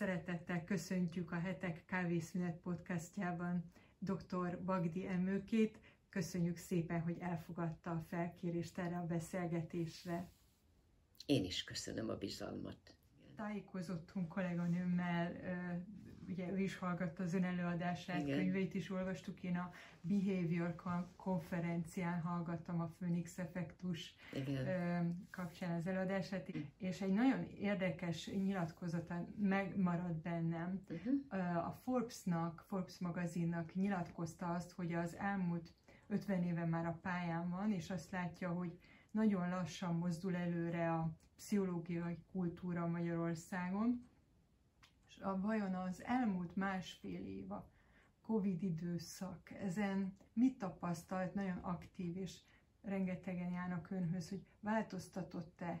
Szeretettel köszöntjük a Hetek Kávészünet podcastjában dr. Bagdi Emőkét. Köszönjük szépen, hogy elfogadta a felkérést erre a beszélgetésre. Én is köszönöm a bizalmat. Tájékozottunk kolléganőmmel, ugye ő is hallgatta az ön előadását, Igen. könyveit is olvastuk, én a Behavior konferencián hallgattam a Phoenix Effektus Igen. kapcsán az előadását, és egy nagyon érdekes nyilatkozata megmaradt bennem. Uh-huh. A Forbes-nak, Forbes magazinnak nyilatkozta azt, hogy az elmúlt 50 éve már a pályán van, és azt látja, hogy nagyon lassan mozdul előre a pszichológiai kultúra Magyarországon, és a, vajon az elmúlt másfél év, a Covid időszak, ezen mit tapasztalt, nagyon aktív, és rengetegen járnak önhöz, hogy változtatott-e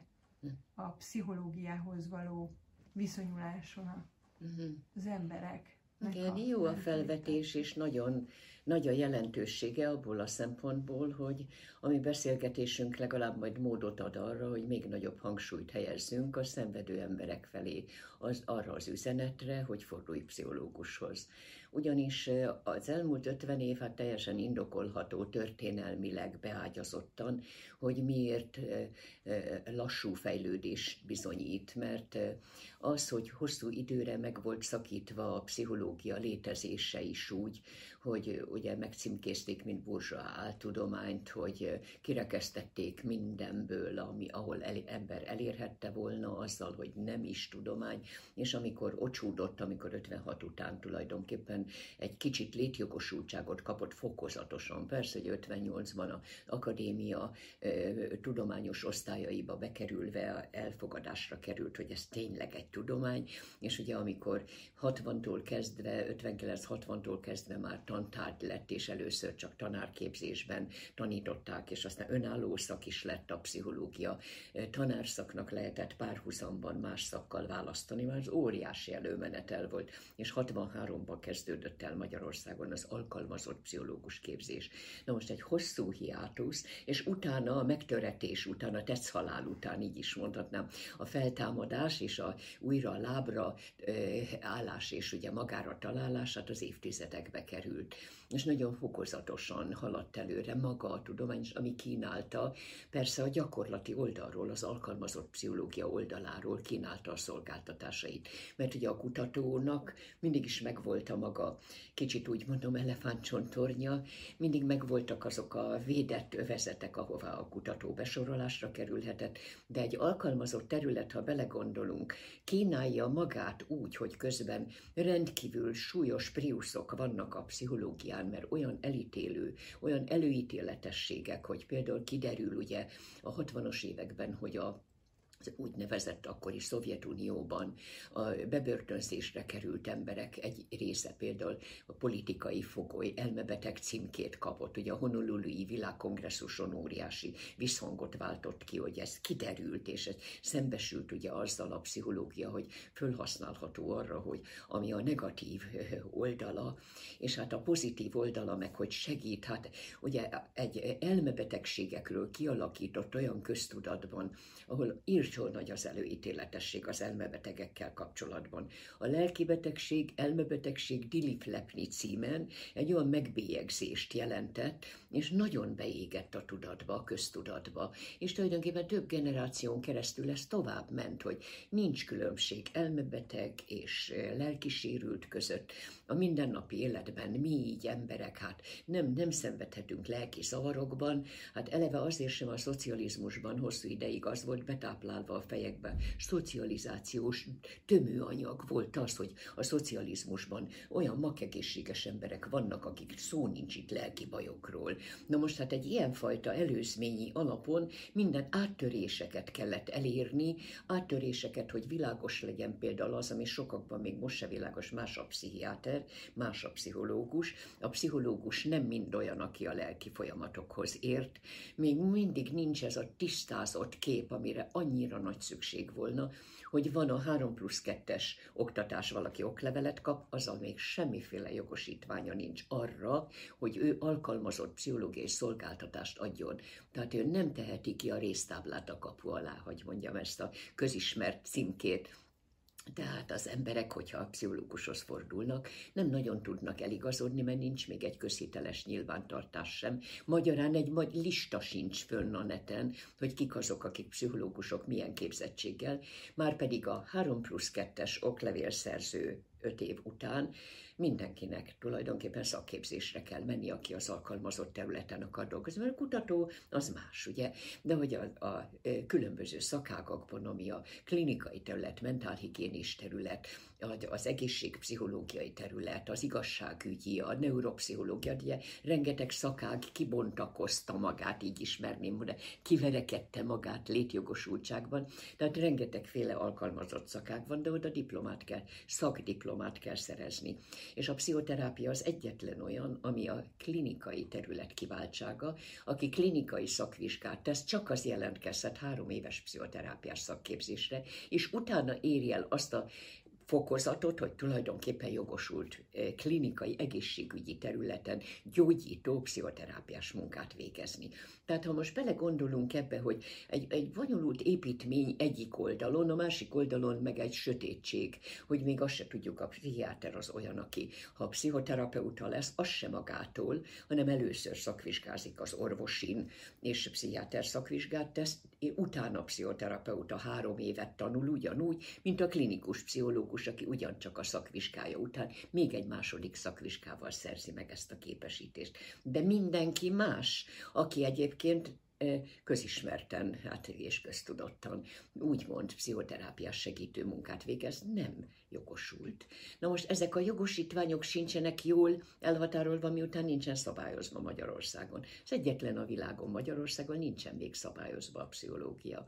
a pszichológiához való viszonyuláson mhm. az emberek? Igen, jó a felvetés, és nagyon nagy a jelentősége abból a szempontból, hogy a mi beszélgetésünk legalább majd módot ad arra, hogy még nagyobb hangsúlyt helyezzünk a szenvedő emberek felé, az, arra az üzenetre, hogy fordulj pszichológushoz ugyanis az elmúlt 50 év hát teljesen indokolható történelmileg beágyazottan, hogy miért lassú fejlődés bizonyít, mert az, hogy hosszú időre meg volt szakítva a pszichológia létezése is úgy, hogy ugye megcímkézték, mint burzsa áltudományt, hogy kirekesztették mindenből, ami, ahol el, ember elérhette volna azzal, hogy nem is tudomány, és amikor ocsúdott, amikor 56 után tulajdonképpen egy kicsit létjogosultságot kapott fokozatosan. Persze, hogy 58-ban a akadémia tudományos osztályaiba bekerülve elfogadásra került, hogy ez tényleg egy tudomány, és ugye amikor 60-tól kezdve, 59-60-tól kezdve már tantárgy lett, és először csak tanárképzésben tanították, és aztán önálló szak is lett a pszichológia. Tanárszaknak lehetett párhuzamban más szakkal választani, mert az óriási előmenetel volt, és 63-ban kezdődött el Magyarországon az alkalmazott pszichológus képzés. Na most egy hosszú hiátusz, és utána a megtöretés után, a tetszhalál után, így is mondhatnám, a feltámadás és a újra lábra állás és ugye magára találását az évtizedekbe került és nagyon fokozatosan haladt előre maga a tudomány, ami kínálta, persze a gyakorlati oldalról, az alkalmazott pszichológia oldaláról kínálta a szolgáltatásait. Mert ugye a kutatónak mindig is megvolt a maga, kicsit úgy mondom, elefántcsontornya, mindig megvoltak azok a védett övezetek, ahová a kutató besorolásra kerülhetett, de egy alkalmazott terület, ha belegondolunk, kínálja magát úgy, hogy közben rendkívül súlyos priuszok vannak a pszichológiában, alapján, mert olyan elítélő, olyan előítéletességek, hogy például kiderül ugye a 60-as években, hogy a az úgynevezett akkori Szovjetunióban a bebörtönzésre került emberek egy része például a politikai fogoly elmebeteg címkét kapott. Ugye a Honolului világkongresszuson óriási visszhangot váltott ki, hogy ez kiderült, és ez szembesült ugye azzal a pszichológia, hogy fölhasználható arra, hogy ami a negatív oldala, és hát a pozitív oldala meg, hogy segít, hát ugye egy elmebetegségekről kialakított olyan köztudatban, ahol írt Írtól nagy az előítéletesség az elmebetegekkel kapcsolatban. A lelkibetegség, elmebetegség Dilip címen egy olyan megbélyegzést jelentett, és nagyon beégett a tudatba, a köztudatba. És tulajdonképpen több generáción keresztül ez tovább ment, hogy nincs különbség elmebeteg és lelkisérült között. A mindennapi életben mi így emberek, hát nem, nem szenvedhetünk lelki zavarokban, hát eleve azért sem a szocializmusban hosszú ideig az volt betáplálva, a fejekbe. Szocializációs tömőanyag volt az, hogy a szocializmusban olyan makegészséges emberek vannak, akik szó nincs itt lelki bajokról. Na most hát egy ilyenfajta előzményi alapon minden áttöréseket kellett elérni, áttöréseket, hogy világos legyen például az, ami sokakban még most se világos, más a pszichiáter, más a pszichológus. A pszichológus nem mind olyan, aki a lelki folyamatokhoz ért. Még mindig nincs ez a tisztázott kép, amire annyira nagy szükség volna, hogy van a 3 plusz 2-es oktatás, valaki oklevelet kap, azzal még semmiféle jogosítványa nincs arra, hogy ő alkalmazott pszichológiai szolgáltatást adjon. Tehát ő nem teheti ki a résztáblát a kapu alá, hogy mondjam ezt a közismert címkét, Tehát az emberek, hogyha a pszichológushoz fordulnak, nem nagyon tudnak eligazodni, mert nincs még egy közhiteles nyilvántartás sem. Magyarán egy nagy lista sincs fönn a neten, hogy kik azok, akik pszichológusok, milyen képzettséggel. Már pedig a 3 plusz 2-es oklevélszerző 5 év után mindenkinek tulajdonképpen szakképzésre kell menni, aki az alkalmazott területen akar dolgozni, mert a kutató az más, ugye? De hogy a, a különböző szakágakban, ami a klinikai terület, mentálhigiénis terület, az egészségpszichológiai terület, az igazságügyi, a neuropszichológia, ugye rengeteg szakág kibontakozta magát, így ismerném, de kiverekedte magát létjogosultságban, tehát rengetegféle alkalmazott szakág van, de oda diplomát kell, szakdiplomát kell szerezni. És a pszichoterápia az egyetlen olyan, ami a klinikai terület kiváltsága, aki klinikai szakvizsgát tesz, csak az jelentkezhet három éves pszichoterápiás szakképzésre, és utána éri el azt a fokozatot, hogy tulajdonképpen jogosult klinikai egészségügyi területen gyógyító pszichoterápiás munkát végezni. Tehát ha most belegondolunk ebbe, hogy egy, egy bonyolult építmény egyik oldalon, a másik oldalon meg egy sötétség, hogy még azt se tudjuk, a pszichiáter az olyan, aki ha a pszichoterapeuta lesz, az sem magától, hanem először szakvizsgázik az orvosin, és pszichiáter szakvizsgát tesz, utána pszichoterapeuta három évet tanul ugyanúgy, mint a klinikus pszichológus, aki ugyancsak a szakvizsgája után még egy második szakvizsgával szerzi meg ezt a képesítést. De mindenki más, aki egyébként közismerten, hát és köztudottan, úgymond pszichoterápiás segítő munkát végez, nem jogosult. Na most ezek a jogosítványok sincsenek jól elhatárolva, miután nincsen szabályozva Magyarországon. Ez egyetlen a világon Magyarországon nincsen még szabályozva a pszichológia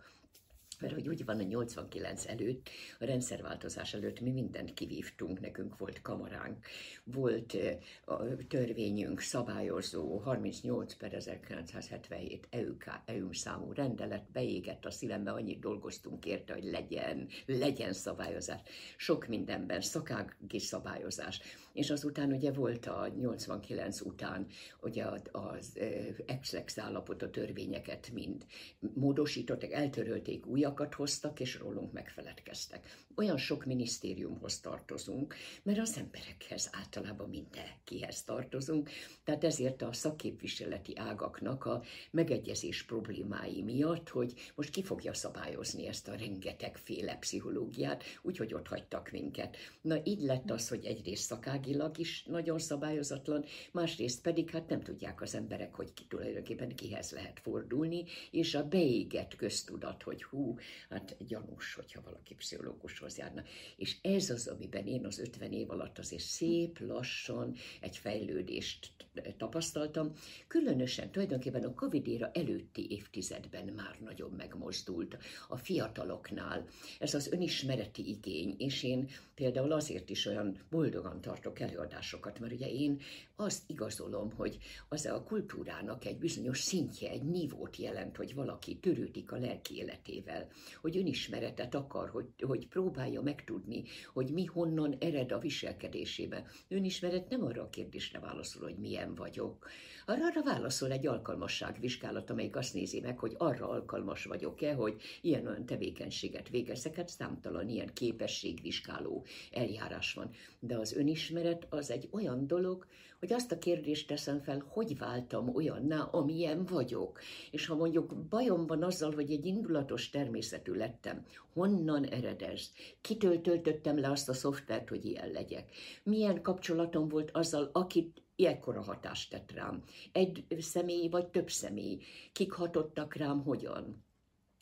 mert hogy úgy van, a 89 előtt, a rendszerváltozás előtt mi mindent kivívtunk, nekünk volt kamaránk, volt a törvényünk, szabályozó, 38 per 1977 EUK, EUM számú rendelet, beégett a szívembe, annyit dolgoztunk érte, hogy legyen, legyen szabályozás. Sok mindenben, szakági szabályozás. És azután ugye volt a 89 után ugye az ex-lex állapot, a törvényeket mind módosítottak, eltörölték újak, újakat hoztak, és rólunk megfeledkeztek. Olyan sok minisztériumhoz tartozunk, mert az emberekhez általában mindenkihez tartozunk, tehát ezért a szakképviseleti ágaknak a megegyezés problémái miatt, hogy most ki fogja szabályozni ezt a rengetegféle pszichológiát, úgyhogy ott hagytak minket. Na így lett az, hogy egyrészt szakágilag is nagyon szabályozatlan, másrészt pedig hát nem tudják az emberek, hogy ki tulajdonképpen kihez lehet fordulni, és a beégett köztudat, hogy hú, hát gyanús, hogyha valaki pszichológushoz járna. És ez az, amiben én az 50 év alatt azért szép lassan egy fejlődést tapasztaltam. Különösen tulajdonképpen a Covid éra előtti évtizedben már nagyon megmozdult a fiataloknál. Ez az önismereti igény, és én például azért is olyan boldogan tartok előadásokat, mert ugye én azt igazolom, hogy az a kultúrának egy bizonyos szintje, egy nívót jelent, hogy valaki törődik a lelki életével, hogy önismeretet akar, hogy, hogy próbálja megtudni, hogy mi honnan ered a viselkedésébe. Önismeret nem arra a kérdésre válaszol, hogy milyen vagyok. Arra, arra válaszol egy alkalmasságvizsgálat, amelyik azt nézi meg, hogy arra alkalmas vagyok-e, hogy ilyen-olyan tevékenységet végezzek, hát számtalan ilyen képességvizsgáló eljárás van. De az önismeret az egy olyan dolog, hogy azt a kérdést teszem fel, hogy váltam olyanná, amilyen vagyok. És ha mondjuk bajom van azzal, hogy egy indulatos természetű lettem, honnan ered ez? Kitől töltöttem le azt a szoftvert, hogy ilyen legyek? Milyen kapcsolatom volt azzal, akit ilyekkora hatást tett rám? Egy személy vagy több személy? Kik hatottak rám, hogyan?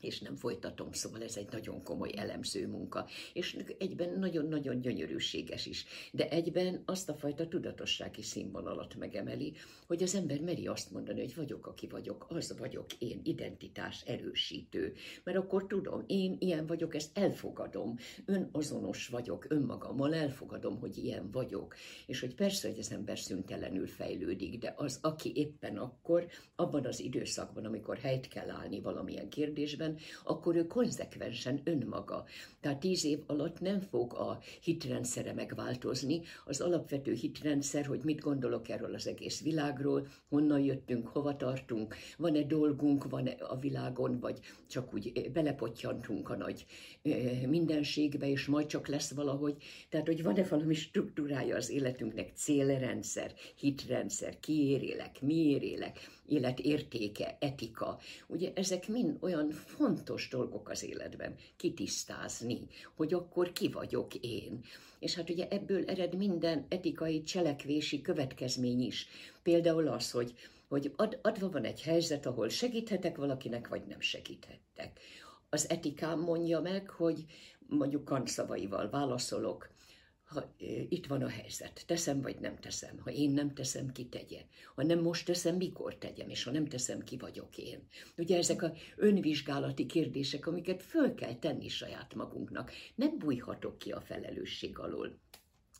És nem folytatom, szóval ez egy nagyon komoly elemző munka, és egyben nagyon-nagyon gyönyörűséges is, de egyben azt a fajta tudatossági színvonalat megemeli, hogy az ember meri azt mondani, hogy vagyok, aki vagyok, az vagyok én, identitás erősítő, mert akkor tudom, én ilyen vagyok, ezt elfogadom, önazonos vagyok, önmagammal elfogadom, hogy ilyen vagyok, és hogy persze, hogy az ember szüntelenül fejlődik, de az, aki éppen akkor, abban az időszakban, amikor helyt kell állni valamilyen kérdésben, életében, akkor ő konzekvensen önmaga. Tehát tíz év alatt nem fog a hitrendszere megváltozni. Az alapvető hitrendszer, hogy mit gondolok erről az egész világról, honnan jöttünk, hova tartunk, van-e dolgunk, van-e a világon, vagy csak úgy belepottyantunk a nagy mindenségbe, és majd csak lesz valahogy. Tehát, hogy van-e valami struktúrája az életünknek, célrendszer, hitrendszer, kiért élek, miért élek, életértéke, etika. Ugye ezek mind olyan fontos dolgok az életben kitisztázni, hogy akkor ki vagyok én. És hát ugye ebből ered minden etikai cselekvési következmény is. Például az, hogy, hogy ad, adva van egy helyzet, ahol segíthetek valakinek, vagy nem segíthettek. Az etikám mondja meg, hogy mondjuk Kant szavaival válaszolok, ha itt van a helyzet, teszem vagy nem teszem, ha én nem teszem, ki tegye. Ha nem most teszem, mikor tegyem, és ha nem teszem, ki vagyok én. Ugye ezek a önvizsgálati kérdések, amiket föl kell tenni saját magunknak. Nem bújhatok ki a felelősség alól.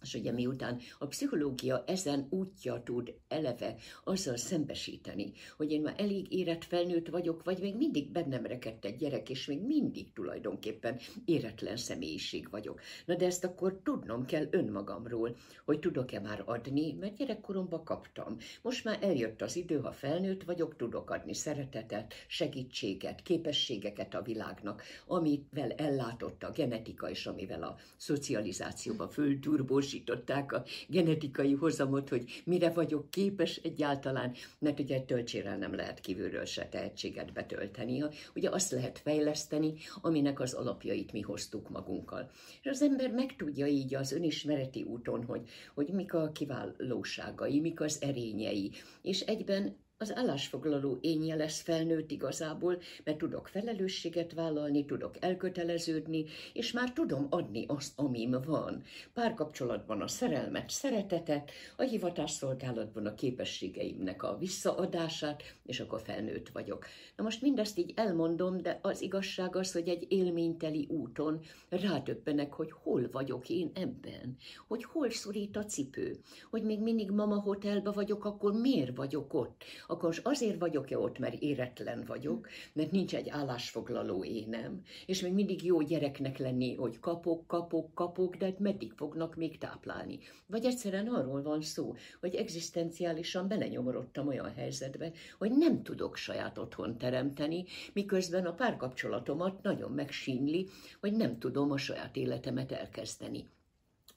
És ugye miután a pszichológia ezen útja tud eleve azzal szembesíteni, hogy én már elég érett felnőtt vagyok, vagy még mindig bennem rekedt egy gyerek, és még mindig tulajdonképpen éretlen személyiség vagyok. Na de ezt akkor tudnom kell önmagamról, hogy tudok-e már adni, mert gyerekkoromban kaptam. Most már eljött az idő, ha felnőtt vagyok, tudok adni szeretetet, segítséget, képességeket a világnak, amivel ellátott a genetika, és amivel a szocializációba fölturbós megvalósították a genetikai hozamot, hogy mire vagyok képes egyáltalán, mert ugye töltsérrel nem lehet kívülről se tehetséget betölteni. Ugye azt lehet fejleszteni, aminek az alapjait mi hoztuk magunkkal. És az ember megtudja így az önismereti úton, hogy, hogy mik a kiválóságai, mik az erényei, és egyben az állásfoglaló énje lesz felnőtt igazából, mert tudok felelősséget vállalni, tudok elköteleződni, és már tudom adni azt, amim van. Párkapcsolatban a szerelmet, szeretetet, a hivatásszolgálatban a képességeimnek a visszaadását, és akkor felnőtt vagyok. Na most mindezt így elmondom, de az igazság az, hogy egy élményteli úton rádöbbenek, hogy hol vagyok én ebben, hogy hol szorít a cipő, hogy még mindig mama hotelba vagyok, akkor miért vagyok ott, akkor azért vagyok-e ott, mert éretlen vagyok, mert nincs egy állásfoglaló énem, és még mindig jó gyereknek lenni, hogy kapok, kapok, kapok, de meddig fognak még táplálni. Vagy egyszerűen arról van szó, hogy egzisztenciálisan belenyomorodtam olyan helyzetbe, hogy nem tudok saját otthon teremteni, miközben a párkapcsolatomat nagyon megsínli, hogy nem tudom a saját életemet elkezdeni.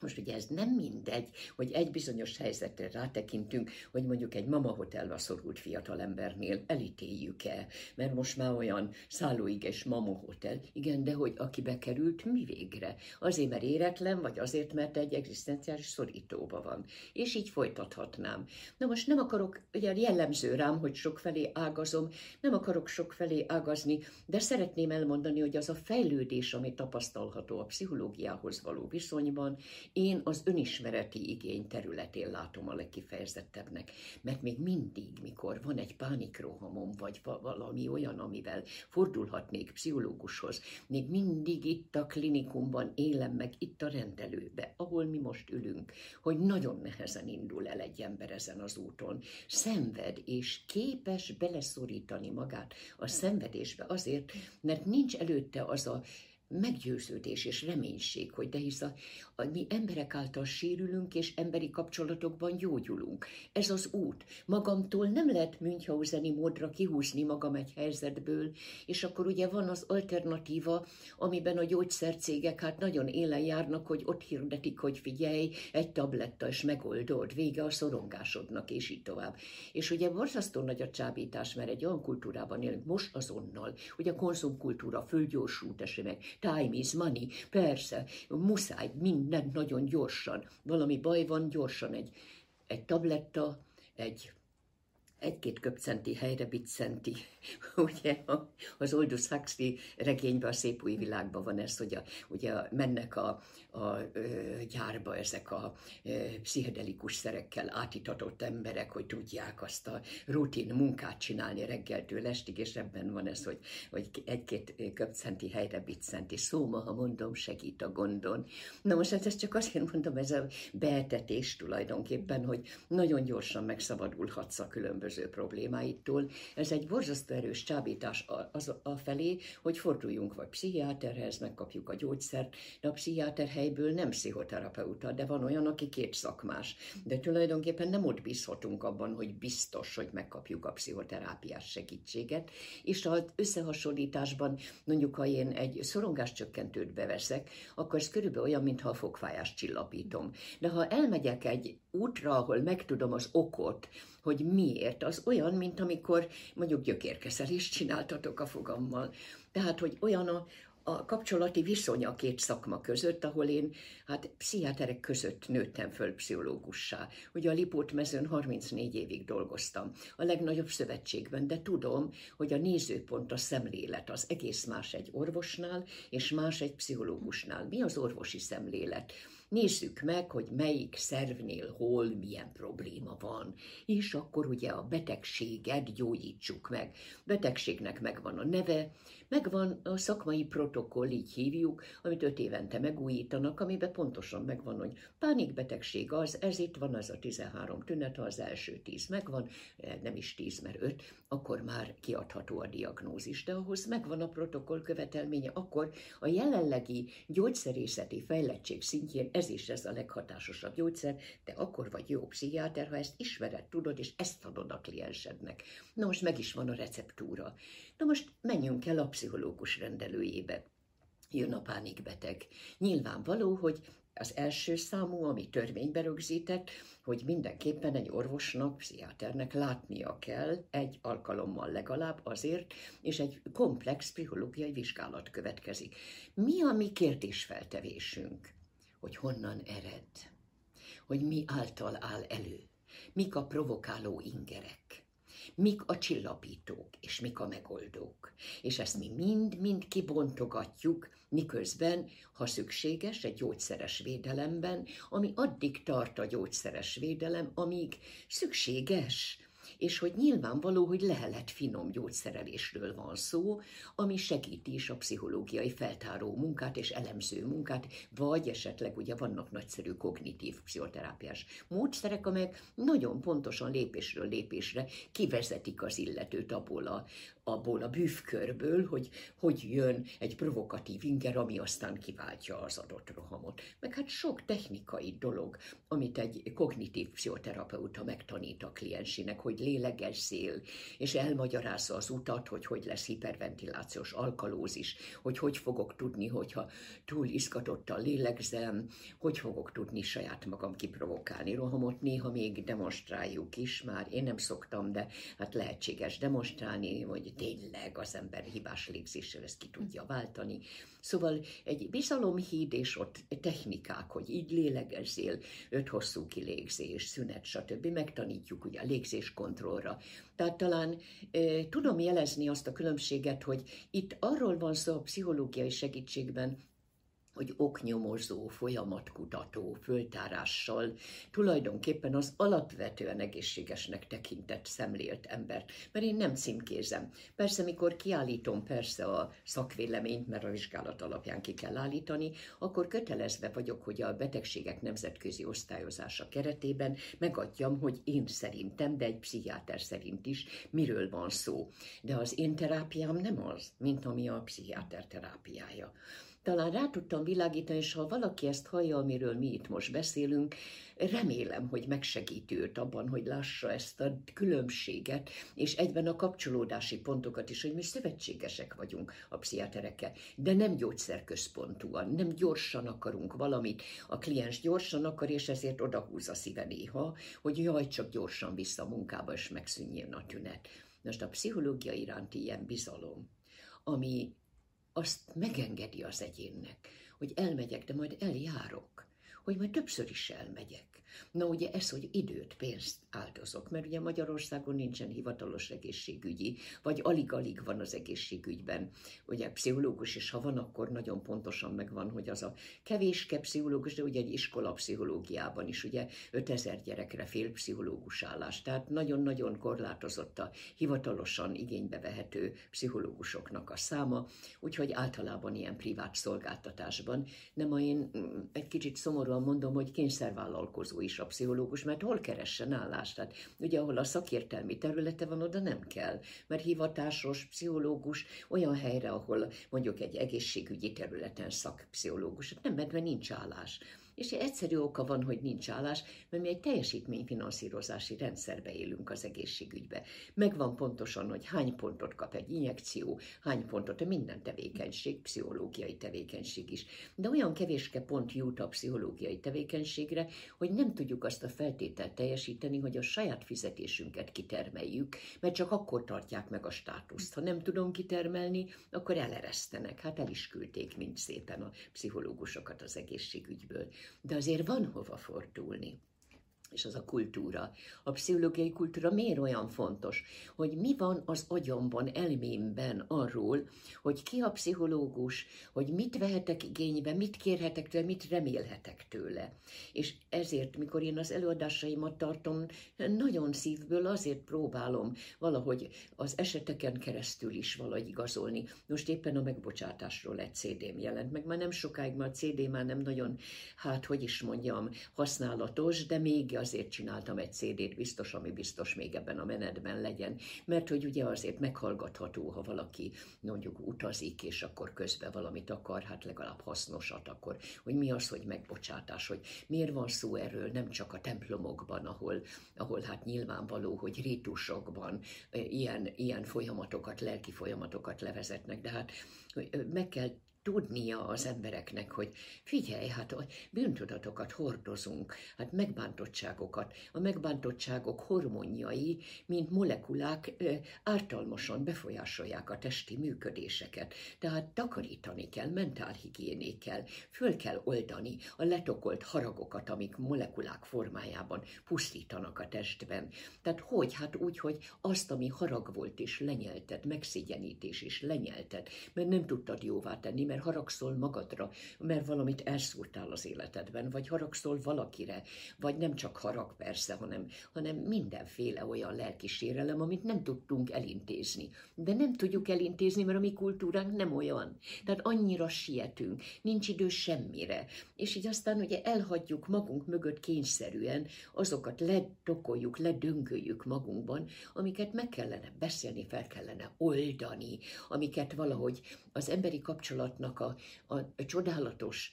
Most ugye ez nem mindegy, hogy egy bizonyos helyzetre rátekintünk, hogy mondjuk egy mama hotelba szorult fiatalembernél elítéljük-e, mert most már olyan szállóiges mama hotel. Igen, de hogy aki bekerült, mi végre? Azért, mert éretlen, vagy azért, mert egy egzisztenciális szorítóba van. És így folytathatnám. Na most nem akarok, ugye jellemző rám, hogy sokfelé ágazom, nem akarok sokfelé ágazni, de szeretném elmondani, hogy az a fejlődés, ami tapasztalható a pszichológiához való viszonyban, én az önismereti igény területén látom a legkifejezettebbnek, mert még mindig, mikor van egy pánikrohamom, vagy valami olyan, amivel fordulhatnék pszichológushoz, még mindig itt a klinikumban élem meg, itt a rendelőbe, ahol mi most ülünk, hogy nagyon nehezen indul el egy ember ezen az úton. Szenved, és képes beleszorítani magát a szenvedésbe azért, mert nincs előtte az a meggyőződés és reménység, hogy de hisz a, a, mi emberek által sérülünk, és emberi kapcsolatokban gyógyulunk. Ez az út. Magamtól nem lehet Münchhauseni módra kihúzni magam egy helyzetből, és akkor ugye van az alternatíva, amiben a gyógyszercégek hát nagyon élen járnak, hogy ott hirdetik, hogy figyelj, egy tabletta, és megoldod, vége a szorongásodnak, és így tovább. És ugye borzasztó nagy a csábítás, mert egy olyan kultúrában élünk, most azonnal, hogy a konzumkultúra fölgyorsult esemek, time is money, persze, muszáj, mindent nagyon gyorsan. Valami baj van, gyorsan egy, egy tabletta, egy egy-két köpcenti helyre biccenti. ugye az Aldous Huxley regényben, a szép új világban van ez, hogy a, ugye mennek a, a, a gyárba ezek a a pszichedelikus szerekkel átitatott emberek, hogy tudják azt a rutin munkát csinálni reggeltől estig, és ebben van ez, hogy, hogy egy-két köpcenti helyre biccenti. Szóma, ha mondom, segít a gondon. Na most hát ezt csak azért mondom, ez a beetetés tulajdonképpen, hogy nagyon gyorsan megszabadulhatsz a különböző különböző problémáitól. Ez egy borzasztó erős csábítás az a felé, hogy forduljunk vagy pszichiáterhez, megkapjuk a gyógyszert, de a pszichiáter helyből nem pszichoterapeuta, de van olyan, aki két szakmás. De tulajdonképpen nem ott bízhatunk abban, hogy biztos, hogy megkapjuk a pszichoterápiás segítséget, és az összehasonlításban mondjuk, ha én egy szorongáscsökkentőt beveszek, akkor ez körülbelül olyan, mintha a fogfájást csillapítom. De ha elmegyek egy útra, ahol megtudom az okot, hogy miért, az olyan, mint amikor mondjuk gyökérkezelést csináltatok a fogammal. Tehát, hogy olyan a, a kapcsolati viszony a két szakma között, ahol én hát pszichiáterek között nőttem föl pszichológussá. Ugye a Lipót mezőn 34 évig dolgoztam, a legnagyobb szövetségben, de tudom, hogy a nézőpont, a szemlélet az egész más egy orvosnál, és más egy pszichológusnál. Mi az orvosi szemlélet? Nézzük meg, hogy melyik szervnél hol milyen probléma van, és akkor ugye a betegséget gyógyítsuk meg. Betegségnek megvan a neve, megvan a szakmai protokoll, így hívjuk, amit öt évente megújítanak, amiben pontosan megvan, hogy pánikbetegség az, ez itt van, az a 13 tünet, ha az első 10 megvan, eh, nem is 10, mert 5, akkor már kiadható a diagnózis, de ahhoz megvan a protokoll követelménye, akkor a jelenlegi gyógyszerészeti fejlettség szintjén ez is ez a leghatásosabb gyógyszer, de akkor vagy jó pszichiáter, ha ezt ismered, tudod, és ezt adod a kliensednek. Na most meg is van a receptúra. Na most menjünk el a pszichológus rendelőjébe. Jön a pánikbeteg. Nyilvánvaló, hogy az első számú, ami törvénybe rögzített, hogy mindenképpen egy orvosnak, pszichiáternek látnia kell egy alkalommal legalább azért, és egy komplex pszichológiai vizsgálat következik. Mi a mi kérdésfeltevésünk? Hogy honnan ered? Hogy mi által áll elő? Mik a provokáló ingerek? Mik a csillapítók, és mik a megoldók. És ezt mi mind-mind kibontogatjuk, miközben, ha szükséges, egy gyógyszeres védelemben, ami addig tart a gyógyszeres védelem, amíg szükséges, és hogy nyilvánvaló, hogy lehelet finom gyógyszerelésről van szó, ami segíti is a pszichológiai feltáró munkát és elemző munkát, vagy esetleg ugye vannak nagyszerű kognitív pszichoterápiás módszerek, amelyek nagyon pontosan lépésről lépésre kivezetik az illetőt abból a, abból a bűvkörből, hogy hogy jön egy provokatív inger, ami aztán kiváltja az adott rohamot. Meg hát sok technikai dolog, amit egy kognitív pszichoterapeuta megtanít a kliensének, hogy lélegezzél, és elmagyarázza az utat, hogy hogy lesz hiperventilációs alkalózis, hogy hogy fogok tudni, hogyha túl izgatottan lélegzem, hogy fogok tudni saját magam kiprovokálni rohamot. Néha még demonstráljuk is már, én nem szoktam, de hát lehetséges demonstrálni, hogy tényleg az ember hibás légzéssel ezt ki tudja váltani. Szóval egy bizalomhíd és ott technikák, hogy így lélegezzél, öt hosszú kilégzés, szünet, stb. Megtanítjuk ugye a légzéskontrollra. Tehát talán e, tudom jelezni azt a különbséget, hogy itt arról van szó a pszichológiai segítségben, hogy oknyomozó, folyamatkutató, föltárással tulajdonképpen az alapvetően egészségesnek tekintett szemlélt embert. Mert én nem címkézem. Persze, mikor kiállítom persze a szakvéleményt, mert a vizsgálat alapján ki kell állítani, akkor kötelezve vagyok, hogy a betegségek nemzetközi osztályozása keretében megadjam, hogy én szerintem, de egy pszichiáter szerint is miről van szó. De az én terápiám nem az, mint ami a pszichiáter terápiája talán rá tudtam világítani, és ha valaki ezt hallja, amiről mi itt most beszélünk, remélem, hogy megsegíti őt abban, hogy lássa ezt a különbséget, és egyben a kapcsolódási pontokat is, hogy mi szövetségesek vagyunk a pszichiáterekkel, de nem gyógyszerközpontúan, nem gyorsan akarunk valamit, a kliens gyorsan akar, és ezért odahúz a szíve néha, hogy jaj, csak gyorsan vissza a munkába, és megszűnjön a tünet. Most a pszichológia iránti ilyen bizalom, ami azt megengedi az egyénnek, hogy elmegyek, de majd eljárok, hogy majd többször is elmegyek, Na ugye ez, hogy időt, pénzt áldozok, mert ugye Magyarországon nincsen hivatalos egészségügyi, vagy alig-alig van az egészségügyben, ugye pszichológus, és ha van, akkor nagyon pontosan megvan, hogy az a kevéske pszichológus, de ugye egy iskola pszichológiában is ugye 5000 gyerekre fél pszichológus állás, tehát nagyon-nagyon korlátozott a hivatalosan igénybe vehető pszichológusoknak a száma, úgyhogy általában ilyen privát szolgáltatásban. Nem, ma én mm, egy kicsit szomorúan nyíltóan mondom, hogy kényszervállalkozó is a pszichológus, mert hol keressen állást? Tehát ugye ahol a szakértelmi területe van, oda nem kell, mert hivatásos pszichológus olyan helyre, ahol mondjuk egy egészségügyi területen szakpszichológus, hát nem, mert nincs állás. És egyszerű oka van, hogy nincs állás, mert mi egy teljesítményfinanszírozási rendszerbe élünk az egészségügybe. Megvan pontosan, hogy hány pontot kap egy injekció, hány pontot minden tevékenység, pszichológiai tevékenység is. De olyan kevéske pont jut a pszichológiai tevékenységre, hogy nem tudjuk azt a feltételt teljesíteni, hogy a saját fizetésünket kitermeljük, mert csak akkor tartják meg a státuszt. Ha nem tudom kitermelni, akkor eleresztenek. Hát el is küldték mind szépen a pszichológusokat az egészségügyből de azért van hova fordulni és az a kultúra. A pszichológiai kultúra miért olyan fontos? Hogy mi van az agyamban, elmémben arról, hogy ki a pszichológus, hogy mit vehetek igénybe, mit kérhetek tőle, mit remélhetek tőle. És ezért, mikor én az előadásaimat tartom, nagyon szívből azért próbálom valahogy az eseteken keresztül is valahogy igazolni. Most éppen a megbocsátásról egy CD-m jelent meg, már nem sokáig, mert a CD már nem nagyon, hát hogy is mondjam, használatos, de még azért csináltam egy CD-t, biztos, ami biztos még ebben a menetben legyen, mert hogy ugye azért meghallgatható, ha valaki mondjuk utazik, és akkor közben valamit akar, hát legalább hasznosat, akkor. Hogy mi az, hogy megbocsátás, hogy miért van szó erről nem csak a templomokban, ahol, ahol hát nyilvánvaló, hogy rítusokban ilyen, ilyen folyamatokat, lelki folyamatokat levezetnek, de hát meg kell tudnia az embereknek, hogy figyelj, hát a bűntudatokat hordozunk, hát megbántottságokat. A megbántottságok hormonjai, mint molekulák ártalmasan befolyásolják a testi működéseket. Tehát takarítani kell, mentálhigiéné kell, föl kell oldani a letokolt haragokat, amik molekulák formájában pusztítanak a testben. Tehát hogy? Hát úgy, hogy azt, ami harag volt és lenyelted, megszégyenítés és lenyelted, mert nem tudtad jóvá tenni, mert haragszol magadra, mert valamit elszúrtál az életedben, vagy haragszol valakire, vagy nem csak harag persze, hanem, hanem mindenféle olyan lelkisérelem, amit nem tudtunk elintézni. De nem tudjuk elintézni, mert a mi kultúránk nem olyan. Tehát annyira sietünk, nincs idő semmire. És így aztán ugye elhagyjuk magunk mögött kényszerűen, azokat ledokoljuk, ledöngöljük magunkban, amiket meg kellene beszélni, fel kellene oldani, amiket valahogy az emberi kapcsolatnak a, a, a csodálatos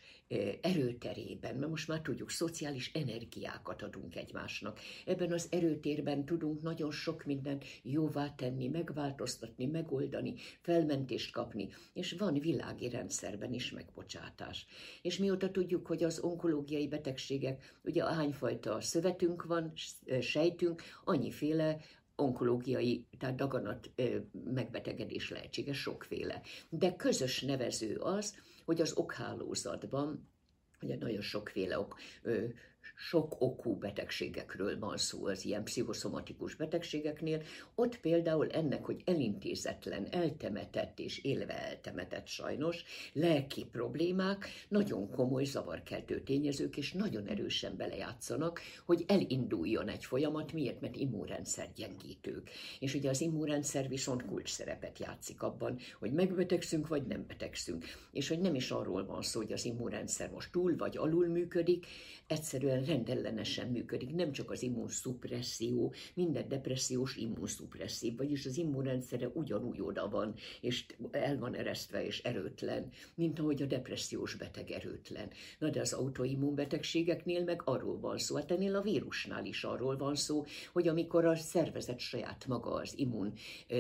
erőterében, mert most már tudjuk, szociális energiákat adunk egymásnak. Ebben az erőtérben tudunk nagyon sok mindent jóvá tenni, megváltoztatni, megoldani, felmentést kapni, és van világi rendszerben is megbocsátás. És mióta tudjuk, hogy az onkológiai betegségek, ugye ahányfajta szövetünk van, sejtünk, annyiféle onkológiai, tehát daganat megbetegedés lehetséges, sokféle. De közös nevező az, hogy az okhálózatban, ugye nagyon sokféle ok, sok okú betegségekről van szó az ilyen pszichoszomatikus betegségeknél, ott például ennek, hogy elintézetlen, eltemetett és élve eltemetett sajnos lelki problémák nagyon komoly zavarkeltő tényezők, és nagyon erősen belejátszanak, hogy elinduljon egy folyamat, miért? Mert immunrendszer gyengítők. És ugye az immunrendszer viszont kulcs szerepet játszik abban, hogy megbetegszünk, vagy nem betegszünk. És hogy nem is arról van szó, hogy az immunrendszer most túl vagy alul működik, egyszerűen rendellenesen működik. Nem csak az immunszupresszió, minden depressziós immunszupresszív, vagyis az immunrendszere ugyanúgy oda van, és el van eresztve és erőtlen, mint ahogy a depressziós beteg erőtlen. Na de az autoimmunbetegségeknél meg arról van szó, hát ennél a vírusnál is arról van szó, hogy amikor a szervezet saját maga az immun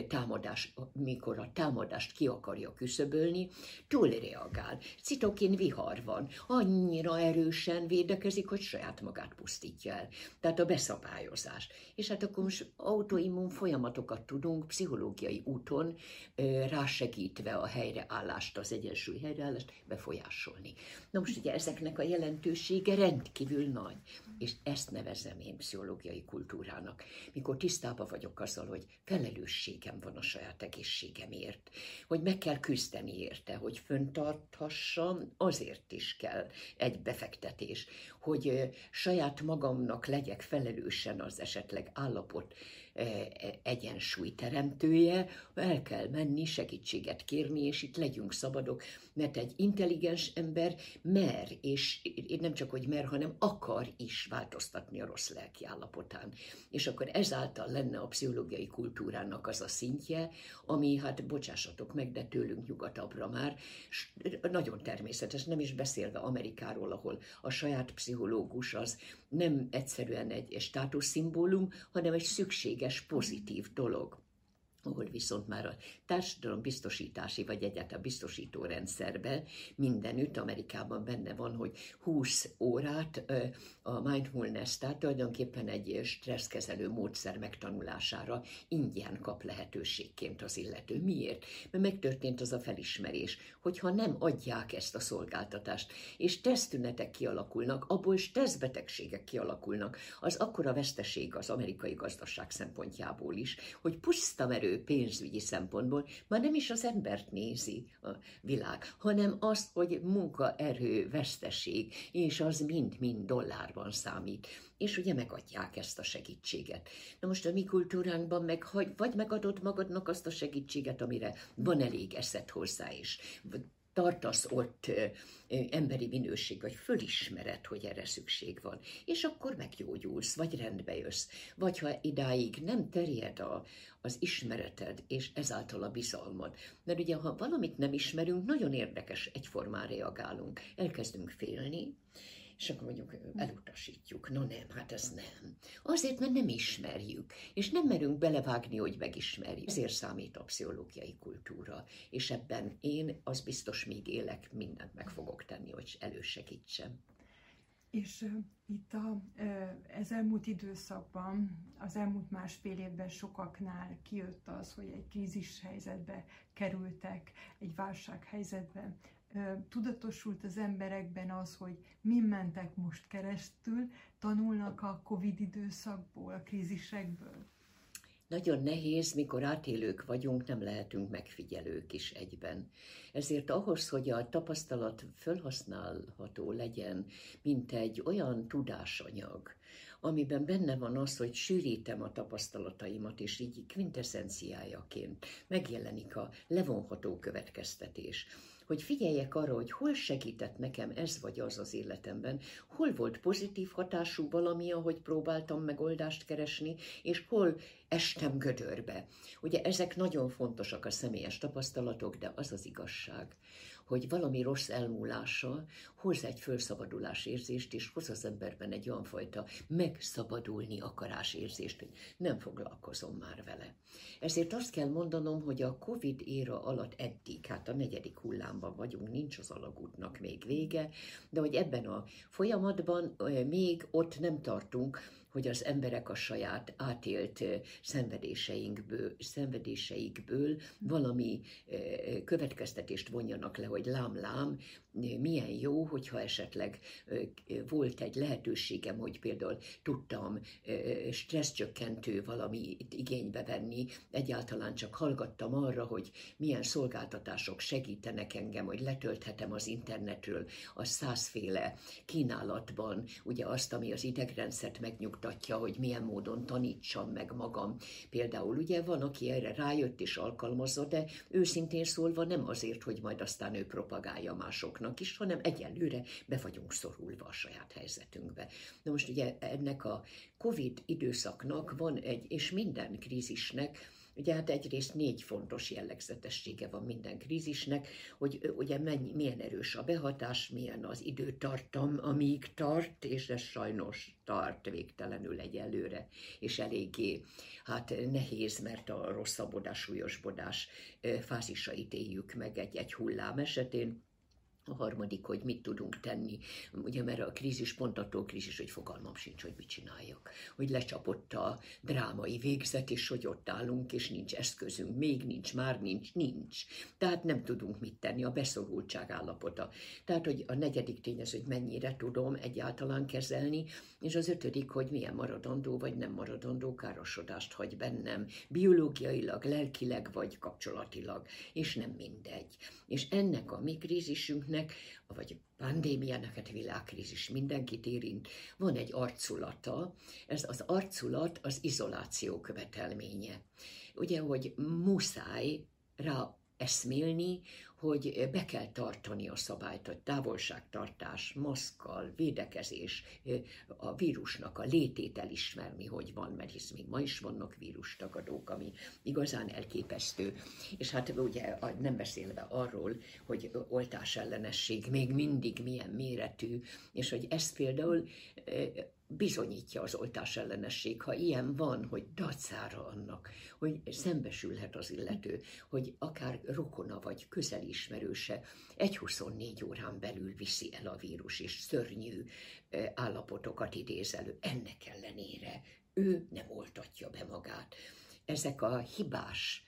támadás, mikor a támadást ki akarja küszöbölni, túlreagál. Citokin vihar van, annyira erősen védekezik, hogy saját magát pusztítja el. Tehát a beszabályozás. És hát akkor most autoimmun folyamatokat tudunk pszichológiai úton rásegítve a helyreállást, az egyensúly helyreállást befolyásolni. Na most ugye ezeknek a jelentősége rendkívül nagy, és ezt nevezem én pszichológiai kultúrának, mikor tisztában vagyok azzal, hogy felelősségem van a saját egészségemért, hogy meg kell küzdeni érte, hogy föntarthassam, azért is kell egy befektetés, hogy saját magamnak legyek felelősen az esetleg állapot e, e, egyensúly teremtője, el kell menni, segítséget kérni, és itt legyünk szabadok, mert egy intelligens ember mer, és nem csak, hogy mer, hanem akar is változtatni a rossz lelki állapotán. És akkor ezáltal lenne a pszichológiai kultúrának az a szintje, ami, hát bocsássatok meg, de tőlünk nyugatabbra már, nagyon természetes, nem is beszélve Amerikáról, ahol a saját pszichológus az nem egyszerűen egy státuszszimbólum, hanem egy szükséges, pozitív dolog ahol viszont már a társadalom biztosítási vagy egyáltalán biztosító rendszerben mindenütt Amerikában benne van, hogy 20 órát a mindfulness, tehát tulajdonképpen egy stresszkezelő módszer megtanulására ingyen kap lehetőségként az illető. Miért? Mert megtörtént az a felismerés, hogyha nem adják ezt a szolgáltatást, és tesztünetek kialakulnak, abból tesztbetegségek kialakulnak, az akkora veszteség az amerikai gazdaság szempontjából is, hogy puszta merő pénzügyi szempontból már nem is az embert nézi a világ, hanem azt, hogy munkaerő, veszteség, és az mind-mind dollárban számít. És ugye megadják ezt a segítséget. Na most a mi kultúránkban meg vagy megadod magadnak azt a segítséget, amire van elég eszed hozzá, és tartasz ott emberi minőség, vagy fölismered, hogy erre szükség van, és akkor meggyógyulsz, vagy rendbe jössz. Vagy ha idáig nem terjed a, az ismereted, és ezáltal a bizalmad. Mert ugye, ha valamit nem ismerünk, nagyon érdekes, egyformán reagálunk. Elkezdünk félni, és akkor mondjuk elutasítjuk. No nem, hát ez nem. Azért, mert nem ismerjük, és nem merünk belevágni, hogy megismerjük. Ezért számít a pszichológiai kultúra, és ebben én az biztos még élek, mindent meg fogok tenni, hogy elősegítsem. És uh, itt a, ez elmúlt időszakban, az elmúlt másfél évben sokaknál kijött az, hogy egy krízis helyzetbe kerültek, egy válsághelyzetbe tudatosult az emberekben az, hogy mi mentek most keresztül, tanulnak a Covid időszakból, a krízisekből? Nagyon nehéz, mikor átélők vagyunk, nem lehetünk megfigyelők is egyben. Ezért ahhoz, hogy a tapasztalat felhasználható legyen, mint egy olyan tudásanyag, amiben benne van az, hogy sűrítem a tapasztalataimat, és így kvintessenciájaként megjelenik a levonható következtetés hogy figyeljek arra, hogy hol segített nekem ez vagy az az életemben, hol volt pozitív hatású valami, ahogy próbáltam megoldást keresni, és hol estem gödörbe. Ugye ezek nagyon fontosak a személyes tapasztalatok, de az az igazság, hogy valami rossz elmúlása hoz egy fölszabadulás érzést, és hoz az emberben egy olyan fajta megszabadulni akarás érzést, hogy nem foglalkozom már vele. Ezért azt kell mondanom, hogy a Covid éra alatt eddig, hát a negyedik hullámban vagyunk, nincs az alagútnak még vége, de hogy ebben a folyamatban még ott nem tartunk, hogy az emberek a saját átélt szenvedéseinkből, szenvedéseikből valami következtetést vonjanak le, hogy lám-lám, milyen jó, hogyha esetleg volt egy lehetőségem, hogy például tudtam stresszcsökkentő valamit igénybe venni, egyáltalán csak hallgattam arra, hogy milyen szolgáltatások segítenek engem, hogy letölthetem az internetről a százféle kínálatban, ugye azt, ami az idegrendszert megnyugtatja, hogy milyen módon tanítsam meg magam. Például ugye van, aki erre rájött és alkalmazza, de őszintén szólva nem azért, hogy majd aztán ő propagálja mások másoknak is, hanem egyelőre be vagyunk szorulva a saját helyzetünkbe. Na most ugye ennek a Covid időszaknak van egy, és minden krízisnek, Ugye hát egyrészt négy fontos jellegzetessége van minden krízisnek, hogy ugye mennyi, milyen erős a behatás, milyen az időtartam, amíg tart, és ez sajnos tart végtelenül egyelőre, és eléggé hát nehéz, mert a rosszabbodás, súlyosbodás fázisait éljük meg egy-egy hullám esetén. A harmadik, hogy mit tudunk tenni, ugye mert a krízis pont attól krízis, hogy fogalmam sincs, hogy mit csináljak. Hogy lecsapott a drámai végzet, és hogy ott állunk, és nincs eszközünk, még nincs, már nincs, nincs. Tehát nem tudunk mit tenni, a beszorultság állapota. Tehát, hogy a negyedik tényező, hogy mennyire tudom egyáltalán kezelni, és az ötödik, hogy milyen maradandó vagy nem maradandó károsodást hagy bennem, biológiailag, lelkileg vagy kapcsolatilag, és nem mindegy. És ennek a mi krízisünknek vagy pandémiának, hát világkrízis mindenkit érint, van egy arculata, ez az arculat az izoláció követelménye. Ugye, hogy muszáj rá eszmélni, hogy be kell tartani a szabályt, hogy távolságtartás, maszkkal, védekezés, a vírusnak a létét elismerni, hogy van, mert hisz még ma is vannak vírustagadók, ami igazán elképesztő. És hát ugye nem beszélve arról, hogy oltás ellenesség még mindig milyen méretű, és hogy ezt például bizonyítja az oltás ellenesség, ha ilyen van, hogy dacára annak, hogy szembesülhet az illető, hogy akár rokona vagy közelismerőse egy 24 órán belül viszi el a vírus, és szörnyű állapotokat idéz elő. Ennek ellenére ő nem oltatja be magát. Ezek a hibás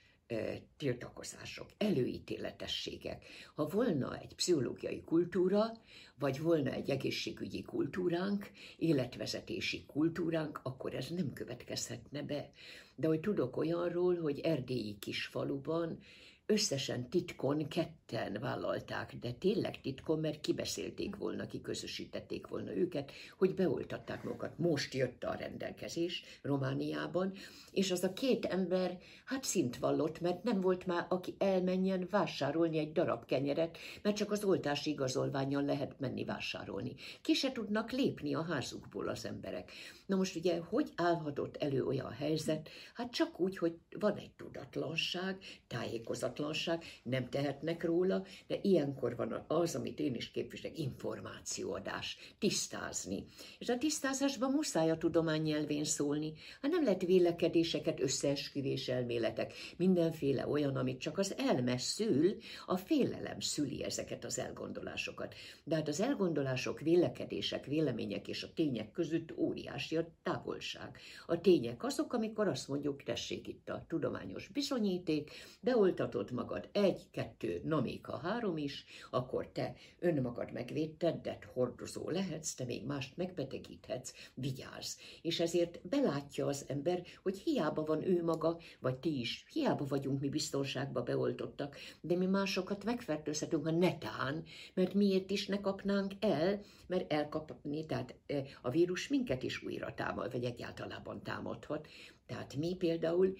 tiltakozások, előítéletességek. Ha volna egy pszichológiai kultúra, vagy volna egy egészségügyi kultúránk, életvezetési kultúránk, akkor ez nem következhetne be. De hogy tudok olyanról, hogy erdélyi kisfaluban összesen titkon ketten vállalták, de tényleg titkon, mert kibeszélték volna, kiközösítették volna őket, hogy beoltatták magukat. Most jött a rendelkezés Romániában, és az a két ember hát szint vallott, mert nem volt már, aki elmenjen vásárolni egy darab kenyeret, mert csak az oltási igazolványon lehet menni vásárolni. Ki se tudnak lépni a házukból az emberek. Na most ugye, hogy állhatott elő olyan helyzet? Hát csak úgy, hogy van egy tudatlanság, tájékozatlanság, nem tehetnek róla, de ilyenkor van az, amit én is képviselek, információadás, tisztázni. És a tisztázásban muszáj a tudomány nyelvén szólni. Hát nem lehet vélekedéseket, összeesküvés elméletek, mindenféle olyan, amit csak az elme szül, a félelem szüli ezeket az elgondolásokat. De hát az elgondolások, vélekedések, vélemények és a tények között óriási a távolság. A tények azok, amikor azt mondjuk, tessék itt a tudományos bizonyíték, beoltatod magad egy, kettő, na még ha három is, akkor te önmagad megvédted, de hordozó lehetsz, te még mást megbetegíthetsz, vigyázz. És ezért belátja az ember, hogy hiába van ő maga, vagy ti is, hiába vagyunk mi biztonságba beoltottak, de mi másokat megfertőzhetünk a netán, mert miért is ne kapnánk el, mert elkapni, tehát eh, a vírus minket is újra támad, vagy egyáltalában támadhat. Tehát mi például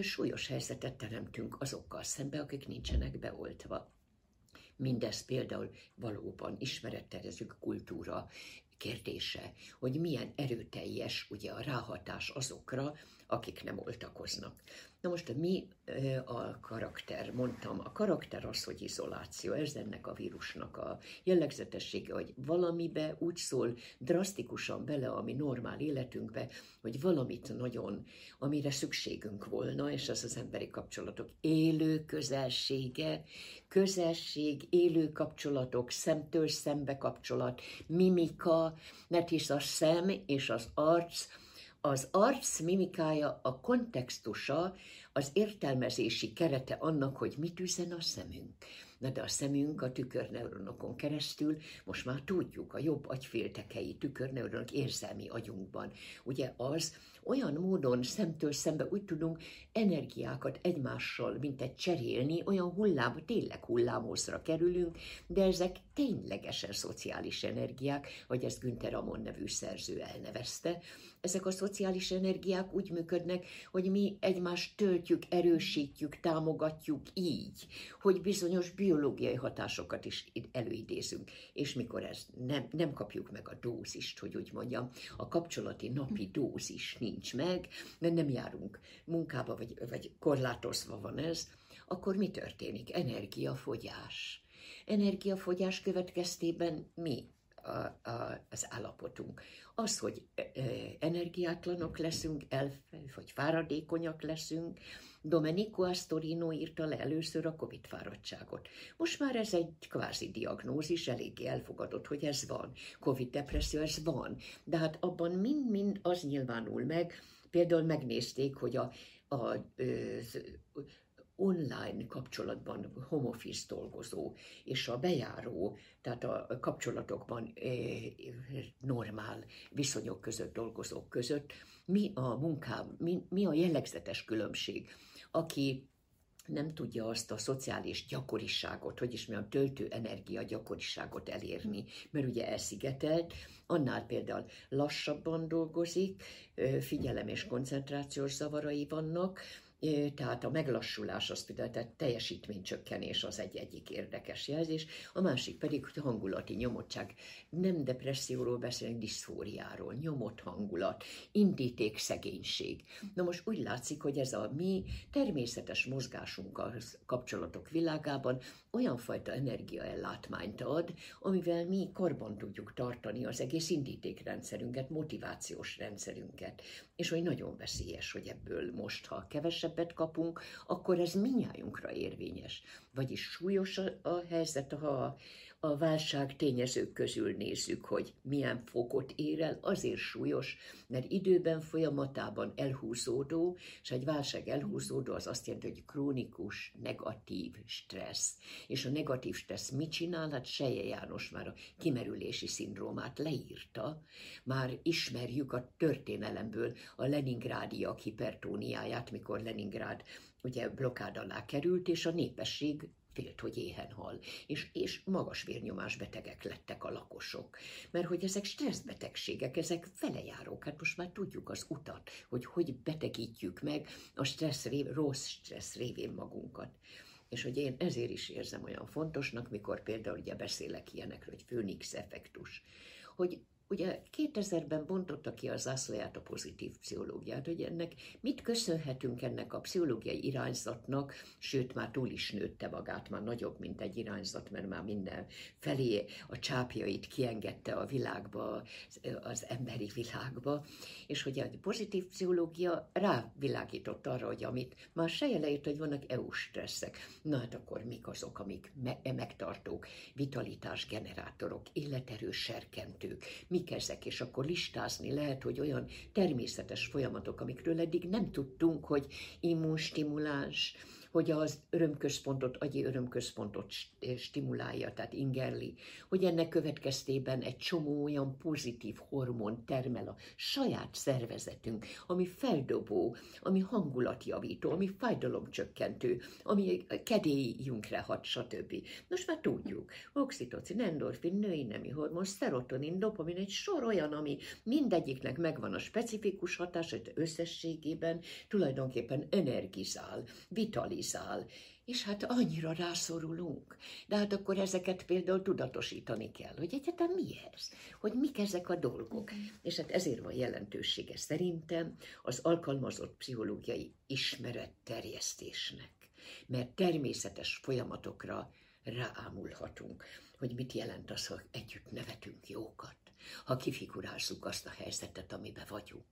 súlyos helyzetet teremtünk azokkal szembe, akik nincsenek beoltva. Mindez például valóban ismeretterezők kultúra kérdése, hogy milyen erőteljes ugye a ráhatás azokra, akik nem oltakoznak. Na most mi a karakter? Mondtam, a karakter az, hogy izoláció. Ez ennek a vírusnak a jellegzetessége, hogy valamibe úgy szól drasztikusan bele a mi normál életünkbe, hogy valamit nagyon, amire szükségünk volna, és az az emberi kapcsolatok élő közelsége, közelség, élő kapcsolatok, szemtől szembe kapcsolat, mimika, mert hisz a szem és az arc, az arc mimikája, a kontextusa, az értelmezési kerete annak, hogy mit üzen a szemünk. Na de a szemünk a tükörneuronokon keresztül, most már tudjuk, a jobb agyféltekei tükörneuronok érzelmi agyunkban. Ugye az olyan módon szemtől szembe úgy tudunk energiákat egymással, mint egy cserélni, olyan hullám, tényleg hullámozra kerülünk, de ezek ténylegesen szociális energiák, vagy ezt Günther Amon nevű szerző elnevezte, ezek a szociális energiák úgy működnek, hogy mi egymást töltjük, erősítjük, támogatjuk így, hogy bizonyos biológiai hatásokat is előidézünk. És mikor ezt nem, nem kapjuk meg a dózist, hogy úgy mondjam, a kapcsolati napi dózis nincs meg, mert nem járunk munkába, vagy, vagy korlátozva van ez, akkor mi történik? Energiafogyás. Energiafogyás következtében mi a, az állapotunk. Az, hogy energiátlanok leszünk, elfe, vagy fáradékonyak leszünk, Domenico Astorino írta le először a Covid fáradtságot. Most már ez egy kvázi diagnózis, eléggé elfogadott, hogy ez van. Covid depresszió, ez van. De hát abban mind-mind az nyilvánul meg, például megnézték, hogy a, a, a online kapcsolatban home office dolgozó és a bejáró, tehát a kapcsolatokban normál viszonyok között dolgozók között, mi a munkám, mi, mi a jellegzetes különbség, aki nem tudja azt a szociális gyakoriságot, hogy is a töltő energia gyakoriságot elérni, mert ugye elszigetelt, annál például lassabban dolgozik, figyelem és koncentrációs zavarai vannak, tehát a meglassulás, az például tehát teljesítménycsökkenés az egy egyik érdekes jelzés, a másik pedig, hogy hangulati nyomottság. Nem depresszióról beszélünk, diszfóriáról, nyomott hangulat, indíték szegénység. Na most úgy látszik, hogy ez a mi természetes mozgásunkkal kapcsolatok világában olyan fajta energiaellátmányt ad, amivel mi korban tudjuk tartani az egész indítékrendszerünket, motivációs rendszerünket. És hogy nagyon veszélyes, hogy ebből most, ha kevesebbet kapunk, akkor ez minnyájunkra érvényes. Vagyis súlyos a, helyzet, ha válság tényezők közül nézzük, hogy milyen fokot ér el, azért súlyos, mert időben folyamatában elhúzódó, és egy válság elhúzódó az azt jelenti, hogy krónikus, negatív stressz. És a negatív stressz mit csinál? Hát Seje János már a kimerülési szindrómát leírta, már ismerjük a történelemből a Leningrádiak hipertóniáját, mikor Leningrád ugye blokkád alá került, és a népesség félt, hogy éhen hal, és, és magas vérnyomás betegek lettek a lakosok. Mert hogy ezek stresszbetegségek, ezek felejárók, hát most már tudjuk az utat, hogy hogy betegítjük meg a stressz rossz stressz révén magunkat. És hogy én ezért is érzem olyan fontosnak, mikor például ugye beszélek ilyenekről, hogy főnix effektus, hogy Ugye 2000-ben bontotta ki az zászlóját a pozitív pszichológiát, hogy ennek mit köszönhetünk ennek a pszichológiai irányzatnak, sőt már túl is nőtte magát, már nagyobb, mint egy irányzat, mert már minden felé a csápjait kiengedte a világba, az, emberi világba, és hogy a pozitív pszichológia rávilágított arra, hogy amit már se leírt, hogy vannak EU stresszek, na hát akkor mik azok, amik me- megtartók, vitalitás generátorok, életerős serkentők, mik ezek, és akkor listázni lehet, hogy olyan természetes folyamatok, amikről eddig nem tudtunk, hogy immunstimuláns, hogy az örömközpontot, agyi örömközpontot stimulálja, tehát ingerli, hogy ennek következtében egy csomó olyan pozitív hormon termel a saját szervezetünk, ami feldobó, ami hangulatjavító, ami fájdalomcsökkentő, ami kedélyünkre hat, stb. Most már tudjuk, oxitocin, endorfin, női nemi hormon, szerotonin, dopamin, egy sor olyan, ami mindegyiknek megvan a specifikus hatása, összességében tulajdonképpen energizál, vitalizál, száll, és hát annyira rászorulunk. De hát akkor ezeket például tudatosítani kell, hogy egyáltalán mi ez, hogy mik ezek a dolgok. És hát ezért van jelentősége szerintem az alkalmazott pszichológiai ismeretterjesztésnek. Mert természetes folyamatokra ráámulhatunk, hogy mit jelent az, hogy együtt nevetünk jókat ha kifigurázzuk azt a helyzetet, amiben vagyunk,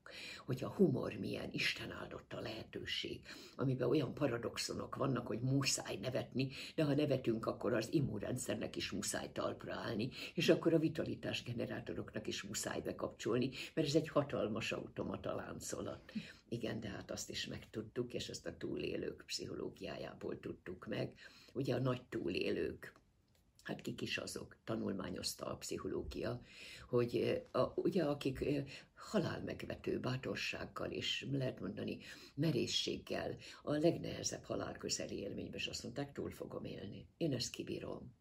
hogy a humor milyen Isten áldott a lehetőség, amiben olyan paradoxonok vannak, hogy muszáj nevetni, de ha nevetünk, akkor az immunrendszernek is muszáj talpra állni, és akkor a vitalitás generátoroknak is muszáj bekapcsolni, mert ez egy hatalmas automata láncolat. Igen, de hát azt is megtudtuk, és ezt a túlélők pszichológiájából tudtuk meg. Ugye a nagy túlélők, hát kik is azok, tanulmányozta a pszichológia, hogy a, ugye akik halálmegvető bátorsággal és lehet mondani merészséggel a legnehezebb halálközeli élményben, és azt mondták, túl fogom élni. Én ezt kibírom.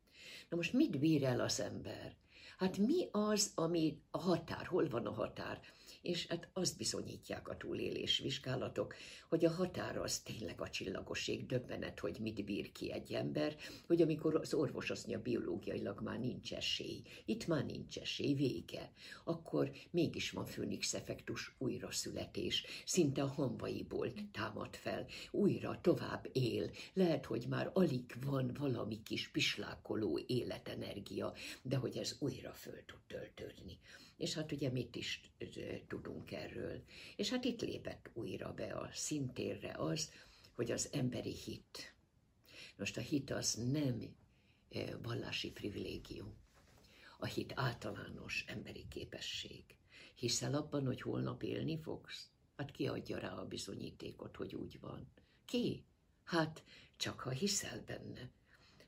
Na most mit bír el az ember? Hát mi az, ami a határ? Hol van a határ? És hát azt bizonyítják a túlélés vizsgálatok, hogy a határa az tényleg a csillagoség döbbenet, hogy mit bír ki egy ember, hogy amikor az orvos azt mondja, biológiailag már nincs esély, itt már nincs esély, vége, akkor mégis van főnix effektus, újra születés, szinte a hamvaiból támad fel, újra tovább él, lehet, hogy már alig van valami kis pislákoló életenergia, de hogy ez újra föl tud töltődni. És hát ugye mit is tudunk erről. És hát itt lépett újra be a szintérre az, hogy az emberi hit. Most a hit az nem vallási privilégium. A hit általános emberi képesség. Hiszel abban, hogy holnap élni fogsz? Hát ki adja rá a bizonyítékot, hogy úgy van? Ki? Hát csak ha hiszel benne.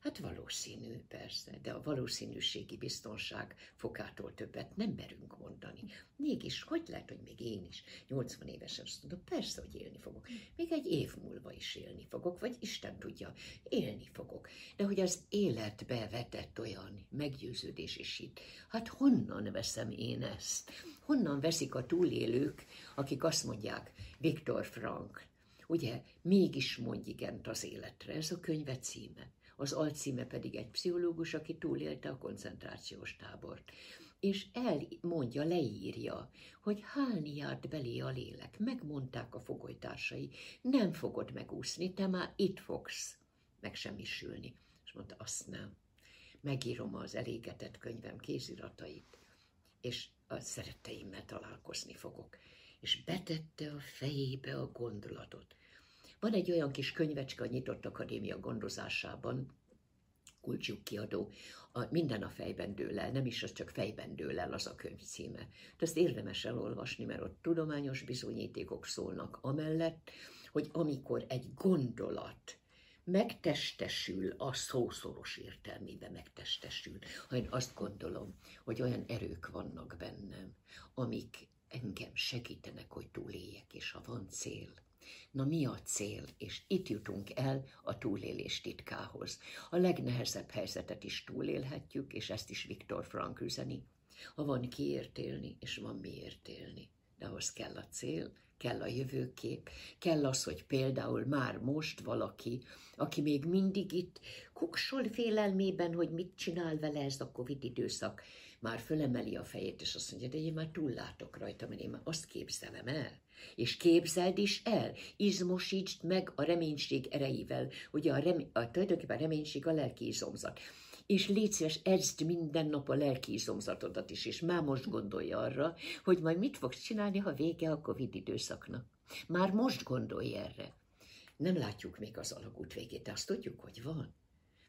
Hát valószínű, persze, de a valószínűségi biztonság fokától többet nem merünk mondani. Mégis, hogy lehet, hogy még én is 80 évesen azt mondom, persze, hogy élni fogok. Még egy év múlva is élni fogok, vagy Isten tudja, élni fogok. De hogy az életbe vetett olyan meggyőződés is itt, hát honnan veszem én ezt? Honnan veszik a túlélők, akik azt mondják, Viktor Frank, ugye, mégis mondj igent az életre, ez a könyve címe az alcíme pedig egy pszichológus, aki túlélte a koncentrációs tábort. És elmondja, leírja, hogy hálni járt belé a lélek. Megmondták a fogolytársai, nem fogod megúszni, te már itt fogsz megsemmisülni. És mondta, azt nem. Megírom az elégetett könyvem kéziratait, és a szeretteimmel találkozni fogok. És betette a fejébe a gondolatot, van egy olyan kis könyvecske a Nyitott Akadémia gondozásában, kulcsuk kiadó, a Minden a fejben dől el, nem is az csak fejben dől el az a könyv címe. De ezt érdemes elolvasni, mert ott tudományos bizonyítékok szólnak amellett, hogy amikor egy gondolat megtestesül, a szószoros értelmében megtestesül, ha én azt gondolom, hogy olyan erők vannak bennem, amik engem segítenek, hogy túléljek, és ha van cél, Na mi a cél? És itt jutunk el a túlélés titkához. A legnehezebb helyzetet is túlélhetjük, és ezt is Viktor Frank üzeni. Ha van kiért élni, és van miért élni. De ahhoz kell a cél, kell a jövőkép, kell az, hogy például már most valaki, aki még mindig itt kuksol félelmében, hogy mit csinál vele ez a Covid időszak, már fölemeli a fejét, és azt mondja, de én már túllátok rajta, mert én már azt képzelem el, és képzeld is el, izmosítsd meg a reménység erejével. Ugye a, rem, a tulajdonképpen a reménység a lelki izomzat. És légy szíves, edzd minden nap a lelki izomzatodat is, és már most gondolj arra, hogy majd mit fogsz csinálni, ha vége a Covid időszaknak. Már most gondolj erre. Nem látjuk még az alagút végét, de azt tudjuk, hogy van.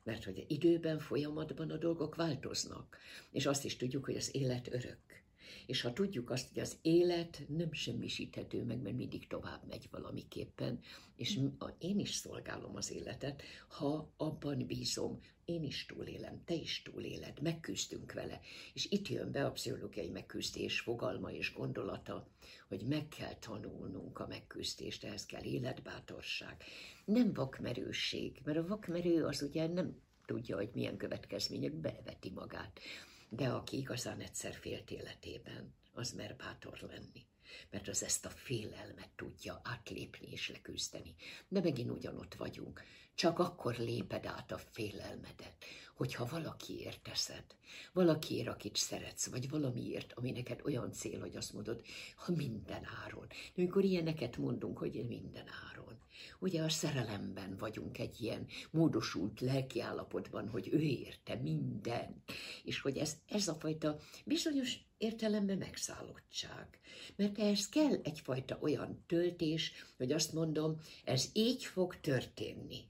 Mert hogy időben, folyamatban a dolgok változnak. És azt is tudjuk, hogy az élet örök. És ha tudjuk azt, hogy az élet nem semmisíthető meg, mert mindig tovább megy valamiképpen, és én is szolgálom az életet, ha abban bízom, én is túlélem, te is túléled, megküzdünk vele. És itt jön be a pszichológiai megküzdés fogalma és gondolata, hogy meg kell tanulnunk a megküzdést, ehhez kell életbátorság. Nem vakmerőség, mert a vakmerő az ugye nem tudja, hogy milyen következmények beveti magát. De aki igazán egyszer félt életében, az mer bátor lenni. Mert az ezt a félelmet tudja átlépni és leküzdeni. De megint ugyanott vagyunk. Csak akkor léped át a félelmedet, hogyha valakiért teszed, valakiért, akit szeretsz, vagy valamiért, ami neked olyan cél, hogy azt mondod, ha minden áron. De amikor ilyeneket mondunk, hogy minden áron, Ugye a szerelemben vagyunk egy ilyen módosult lelkiállapotban, hogy ő érte minden, és hogy ez, ez a fajta bizonyos értelemben megszállottság. Mert ehhez kell egyfajta olyan töltés, hogy azt mondom, ez így fog történni.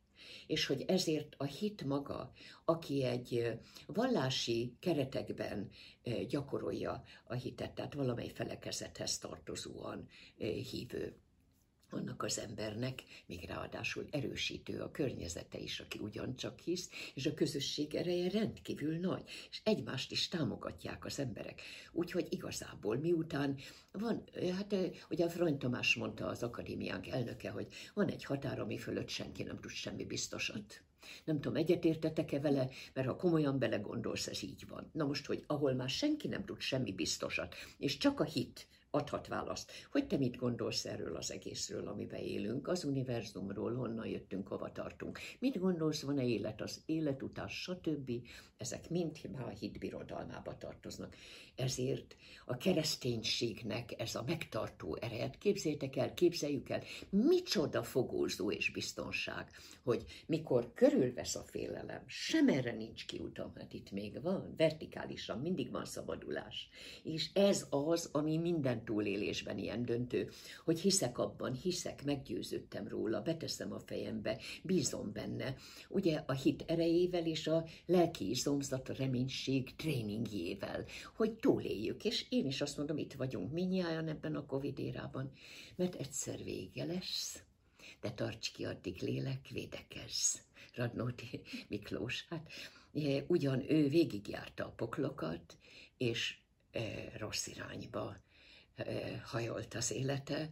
És hogy ezért a hit maga, aki egy vallási keretekben gyakorolja a hitet, tehát valamely felekezethez tartozóan hívő annak az embernek még ráadásul erősítő a környezete is, aki ugyancsak hisz, és a közösség ereje rendkívül nagy, és egymást is támogatják az emberek. Úgyhogy igazából miután van, hát ugye a Frany Tamás mondta az akadémiánk elnöke, hogy van egy határ, ami fölött senki nem tud semmi biztosat. Nem tudom, egyetértetek-e vele, mert ha komolyan belegondolsz, ez így van. Na most, hogy ahol már senki nem tud semmi biztosat, és csak a hit, adhat választ. Hogy te mit gondolsz erről az egészről, amiben élünk, az univerzumról, honnan jöttünk, hova tartunk? Mit gondolsz, van-e élet, az élet után, stb. Ezek mind a hit birodalmába tartoznak. Ezért a kereszténységnek ez a megtartó erejet, képzeljétek el, képzeljük el, micsoda fogózó és biztonság, hogy mikor körülvesz a félelem, sem erre nincs kiutam, hát itt még van, vertikálisan mindig van szabadulás. És ez az, ami minden túlélésben ilyen döntő, hogy hiszek abban, hiszek, meggyőződtem róla, beteszem a fejembe, bízom benne. Ugye a hit erejével és a lelki izomzat, reménység tréningjével, hogy túléljük. És én is azt mondom, itt vagyunk minnyáján ebben a Covid érában, mert egyszer vége lesz de tarts ki addig lélek, védekezz. Radnóti Miklós, hát ugyan ő végigjárta a poklokat, és rossz irányba hajolt az élete,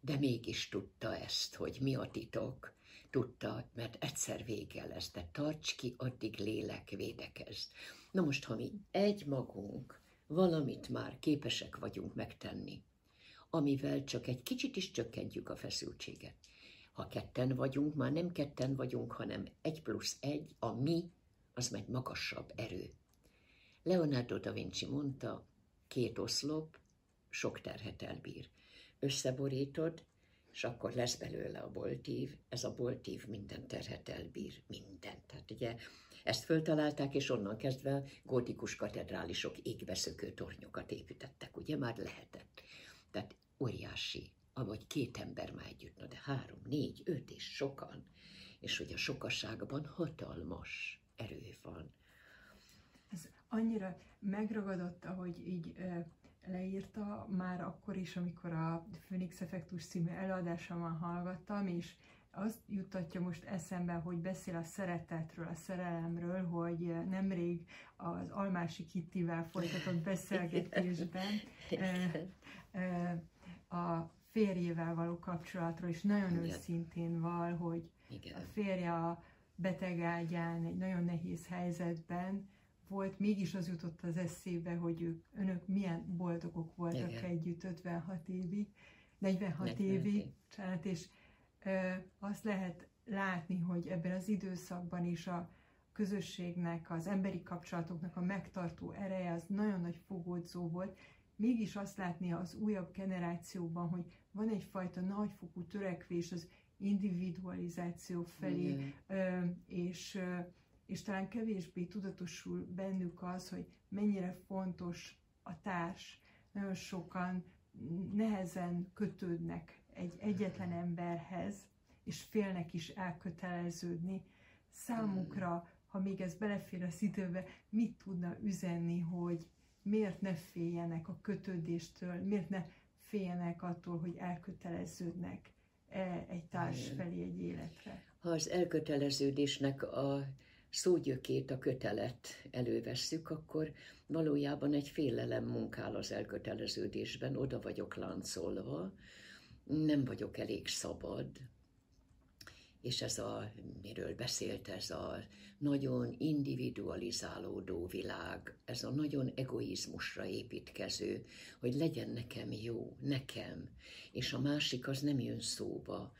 de mégis tudta ezt, hogy mi a titok, tudta, mert egyszer vége lesz, de tarts ki, addig lélek, védekezd. Na most, ha mi egy magunk valamit már képesek vagyunk megtenni, amivel csak egy kicsit is csökkentjük a feszültséget. Ha ketten vagyunk, már nem ketten vagyunk, hanem egy plusz egy, a mi, az meg magasabb erő. Leonardo da Vinci mondta, két oszlop sok terhet elbír. Összeborítod, és akkor lesz belőle a boltív, ez a boltív minden terhet elbír, mindent. Tehát ugye ezt föltalálták, és onnan kezdve gótikus katedrálisok égbeszökő tornyokat építettek, ugye már lehetett. Tehát óriási, avagy két ember már együtt, na de három, négy, öt és sokan, és hogy a sokaságban hatalmas erő van. Ez annyira megragadott, ahogy így leírta már akkor is, amikor a Phoenix Effektus című előadásomon hallgattam, és azt juttatja most eszembe, hogy beszél a szeretetről, a szerelemről, hogy nemrég az Almási Kittivel folytatott beszélgetésben a férjével való kapcsolatról is nagyon Igen. őszintén val, hogy Igen. a férje a betegágyán egy nagyon nehéz helyzetben volt, mégis az jutott az eszébe, hogy ők, önök milyen boldogok voltak Igen. együtt 56 évig, 46 40 évig, család, és e, azt lehet látni, hogy ebben az időszakban is a közösségnek, az emberi kapcsolatoknak a megtartó ereje az nagyon nagy fogódzó volt, mégis azt látni az újabb generációban, hogy van egyfajta nagyfokú törekvés az individualizáció felé, Igen. és és talán kevésbé tudatosul bennük az, hogy mennyire fontos a társ. Nagyon sokan nehezen kötődnek egy egyetlen emberhez, és félnek is elköteleződni. Számukra, ha még ez belefér az időbe, mit tudna üzenni, hogy miért ne féljenek a kötődéstől, miért ne féljenek attól, hogy elköteleződnek egy társ felé egy életre. Ha az elköteleződésnek a szógyökét, a kötelet elővesszük, akkor valójában egy félelem munkál az elköteleződésben, oda vagyok láncolva, nem vagyok elég szabad, és ez a, miről beszélt, ez a nagyon individualizálódó világ, ez a nagyon egoizmusra építkező, hogy legyen nekem jó, nekem, és a másik az nem jön szóba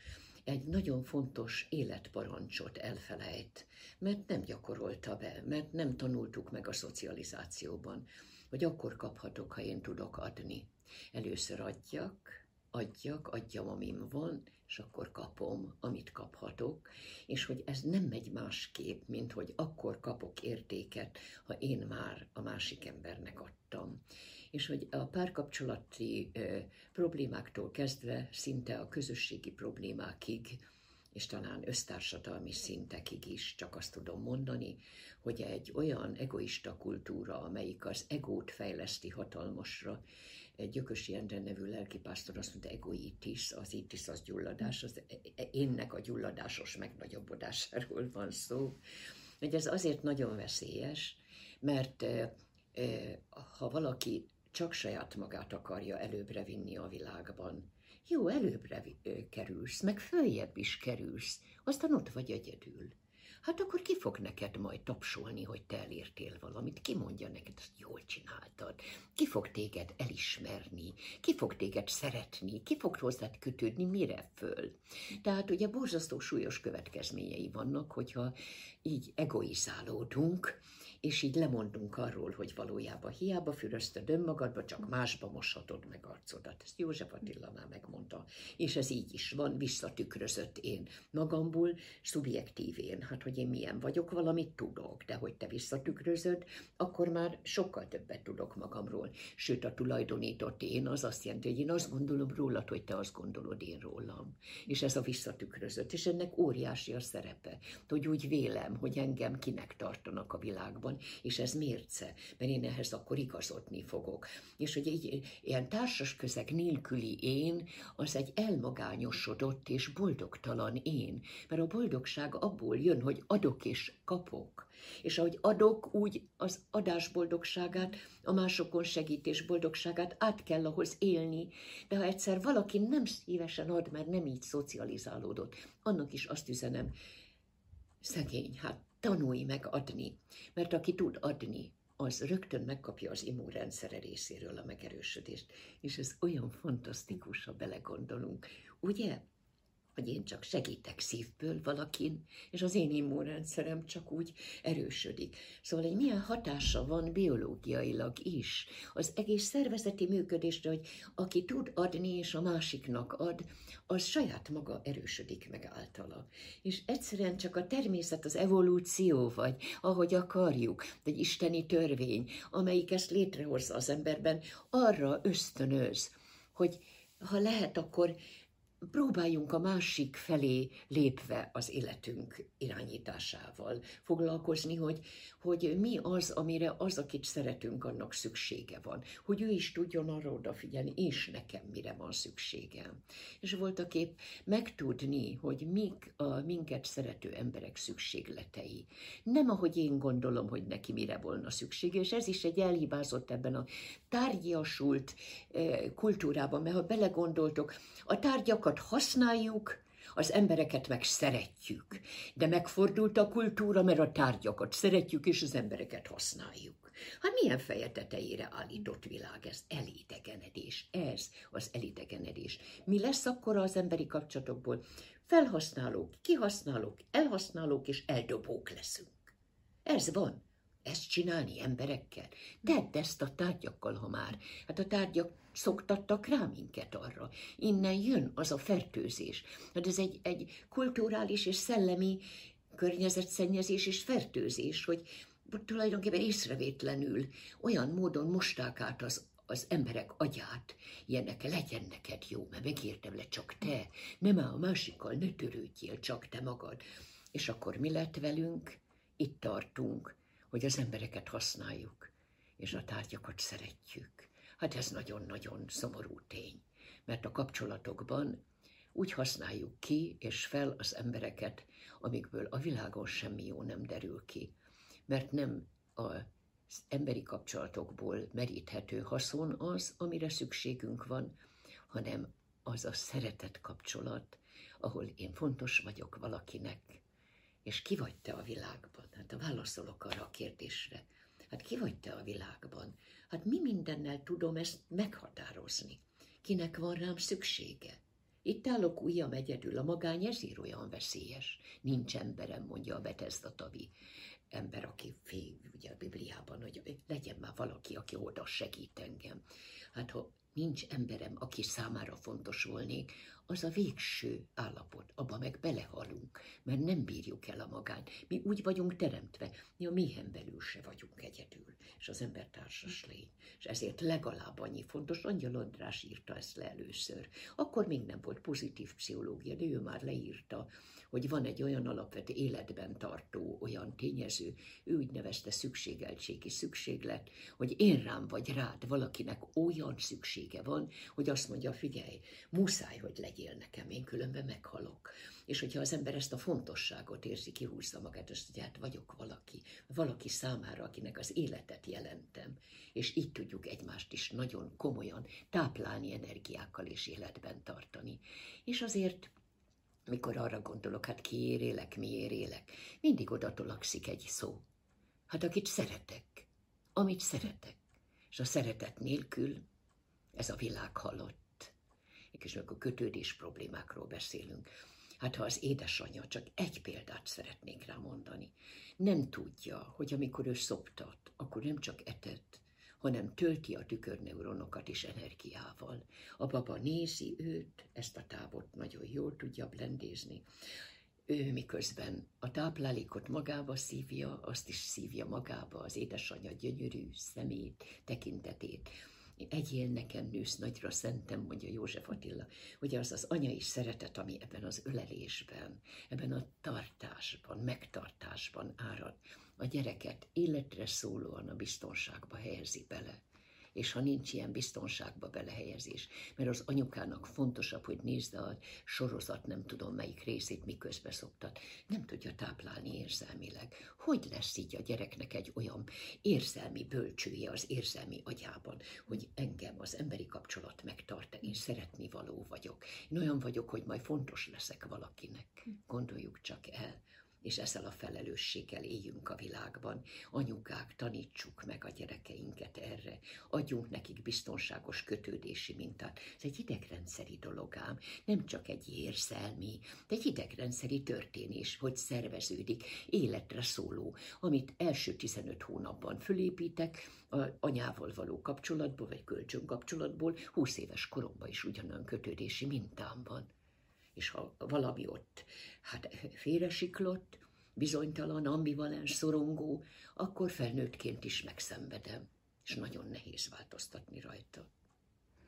egy nagyon fontos életparancsot elfelejt, mert nem gyakorolta be, mert nem tanultuk meg a szocializációban, hogy akkor kaphatok, ha én tudok adni. Először adjak, adjak, adjam, amim van, és akkor kapom, amit kaphatok, és hogy ez nem megy másképp, mint hogy akkor kapok értéket, ha én már a másik embernek adtam és hogy a párkapcsolati problémáktól kezdve szinte a közösségi problémákig, és talán össztársadalmi szintekig is csak azt tudom mondani, hogy egy olyan egoista kultúra, amelyik az egót fejleszti hatalmasra, Gyökösi Endre nevű lelkipásztor azt mondta, egoitis, az itis az gyulladás, az e, e, énnek a gyulladásos megnagyobbodásáról van szó. Hogy ez azért nagyon veszélyes, mert ha valaki csak saját magát akarja előbbre vinni a világban. Jó, előbbre kerülsz, meg följebb is kerülsz, aztán ott vagy egyedül. Hát akkor ki fog neked majd tapsolni, hogy te elértél valamit? Ki mondja neked, hogy jól csináltad? Ki fog téged elismerni? Ki fog téged szeretni? Ki fog hozzád kötődni? Mire föl? Tehát ugye borzasztó súlyos következményei vannak, hogyha így egoizálódunk, és így lemondunk arról, hogy valójában hiába füröztöd önmagadba, csak másba moshatod meg arcodat. Ezt József Attila már megmondta. És ez így is van, visszatükrözött én magamból, szubjektív én. Hát, hogy én milyen vagyok, valamit tudok, de hogy te visszatükrözöd, akkor már sokkal többet tudok magamról. Sőt, a tulajdonított én az azt jelenti, hogy én azt gondolom rólad, hogy te azt gondolod én rólam. És ez a visszatükrözött. És ennek óriási a szerepe, hogy úgy vélem, hogy engem kinek tartanak a világban, és ez mérce, mert én ehhez akkor igazodni fogok. És hogy egy ilyen társas közeg nélküli én, az egy elmagányosodott és boldogtalan én, mert a boldogság abból jön, hogy adok és kapok. És ahogy adok, úgy az adás boldogságát, a másokon segítés boldogságát át kell ahhoz élni. De ha egyszer valaki nem szívesen ad, mert nem így szocializálódott, annak is azt üzenem, szegény, hát tanulj meg adni. Mert aki tud adni, az rögtön megkapja az immunrendszere részéről a megerősödést. És ez olyan fantasztikus, ha belegondolunk. Ugye? Hogy én csak segítek szívből valakin, és az én immunrendszerem csak úgy erősödik. Szóval egy milyen hatása van biológiailag is az egész szervezeti működésre, hogy aki tud adni és a másiknak ad, az saját maga erősödik meg általa. És egyszerűen csak a természet, az evolúció, vagy ahogy akarjuk, egy isteni törvény, amelyik ezt létrehozza az emberben, arra ösztönöz, hogy ha lehet, akkor próbáljunk a másik felé lépve az életünk irányításával foglalkozni, hogy, hogy mi az, amire az, akit szeretünk, annak szüksége van. Hogy ő is tudjon arra odafigyelni, és nekem mire van szükségem. És voltak épp megtudni, hogy mik a minket szerető emberek szükségletei. Nem ahogy én gondolom, hogy neki mire volna szüksége, és ez is egy elhibázott ebben a tárgyasult eh, kultúrában, mert ha belegondoltok, a tárgyakat használjuk, az embereket meg szeretjük, de megfordult a kultúra, mert a tárgyakat szeretjük, és az embereket használjuk. Hát milyen feje tetejére állított világ ez? Elidegenedés. Ez az elidegenedés. Mi lesz akkor az emberi kapcsolatokból? Felhasználók, kihasználók, elhasználók és eldobók leszünk. Ez van. Ezt csinálni emberekkel? Tedd ezt a tárgyakkal, ha már. Hát a tárgyak szoktattak rá minket arra. Innen jön az a fertőzés. Hát ez egy, egy kulturális és szellemi környezetszennyezés és fertőzés, hogy tulajdonképpen észrevétlenül olyan módon mosták át az az emberek agyát, ilyenek legyen neked jó, mert megértem le csak te, nem a másikkal, ne törődjél, csak te magad. És akkor mi lett velünk? Itt tartunk, hogy az embereket használjuk, és a tárgyakat szeretjük. Hát ez nagyon-nagyon szomorú tény, mert a kapcsolatokban úgy használjuk ki és fel az embereket, amikből a világon semmi jó nem derül ki, mert nem az emberi kapcsolatokból meríthető haszon az, amire szükségünk van, hanem az a szeretet kapcsolat, ahol én fontos vagyok valakinek. És ki vagy te a világban? Hát a válaszolok arra a kérdésre. Hát ki vagy te a világban? Hát mi mindennel tudom ezt meghatározni? Kinek van rám szüksége? Itt állok ujjam egyedül, a magány ezért olyan veszélyes. Nincs emberem, mondja a Bethesda Tavi ember, aki fél, ugye a Bibliában, hogy legyen már valaki, aki oda segít engem. Hát ha nincs emberem, aki számára fontos volnék, az a végső állapot, abba meg belehalunk, mert nem bírjuk el a magányt. Mi úgy vagyunk teremtve, mi a méhen belül se vagyunk egyedül, és az ember társas lény. És ezért legalább annyi fontos, Angyal András írta ezt le először. Akkor még nem volt pozitív pszichológia, de ő már leírta, hogy van egy olyan alapvető életben tartó olyan tényező, ő úgy nevezte szükségeltségi szükséglet, hogy én rám vagy rád valakinek olyan szüksége van, hogy azt mondja, figyelj, muszáj, hogy legyél nekem, én különben meghalok. És hogyha az ember ezt a fontosságot érzi, kihúzza magát, azt mondja, hát vagyok valaki, valaki számára, akinek az életet jelentem, és így tudjuk egymást is nagyon komolyan táplálni energiákkal és életben tartani. És azért mikor arra gondolok, hát kiért élek, miért élek, mindig oda tolakszik egy szó. Hát akit szeretek, amit szeretek. És a szeretet nélkül ez a világ halott. És akkor kötődés problémákról beszélünk. Hát ha az édesanyja, csak egy példát szeretnék rá mondani, nem tudja, hogy amikor ő szoptat, akkor nem csak etett, hanem tölti a tükörneuronokat is energiával. A papa nézi őt, ezt a távot nagyon jól tudja blendézni. Ő miközben a táplálékot magába szívja, azt is szívja magába az édesanyja gyönyörű szemét, tekintetét. Egyél nekem nősz nagyra szentem, mondja József Attila, hogy az az anyai szeretet, ami ebben az ölelésben, ebben a tartásban, megtartásban árad, a gyereket életre szólóan a biztonságba helyezi bele és ha nincs ilyen biztonságba belehelyezés, mert az anyukának fontosabb, hogy nézd a sorozat, nem tudom melyik részét miközben szoktat, nem tudja táplálni érzelmileg. Hogy lesz így a gyereknek egy olyan érzelmi bölcsője az érzelmi agyában, hogy engem az emberi kapcsolat megtart, én szeretni való vagyok. Én olyan vagyok, hogy majd fontos leszek valakinek. Gondoljuk csak el és ezzel a felelősséggel éljünk a világban. Anyukák, tanítsuk meg a gyerekeinket erre, adjunk nekik biztonságos kötődési mintát. Ez egy idegrendszeri dolog ám, nem csak egy érzelmi, de egy idegrendszeri történés, hogy szerveződik, életre szóló, amit első 15 hónapban fölépítek, a anyával való kapcsolatból, vagy kölcsönkapcsolatból, 20 éves koromban is ugyanolyan kötődési mintám van és ha valami ott hát félresiklott, bizonytalan, ambivalens, szorongó, akkor felnőttként is megszenvedem, és nagyon nehéz változtatni rajta.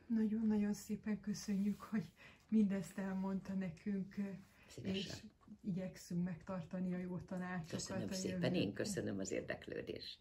Nagyon-nagyon szépen köszönjük, hogy mindezt elmondta nekünk, Szívesen. és igyekszünk megtartani a jó tanácsokat. Köszönöm szépen, én köszönöm az érdeklődést.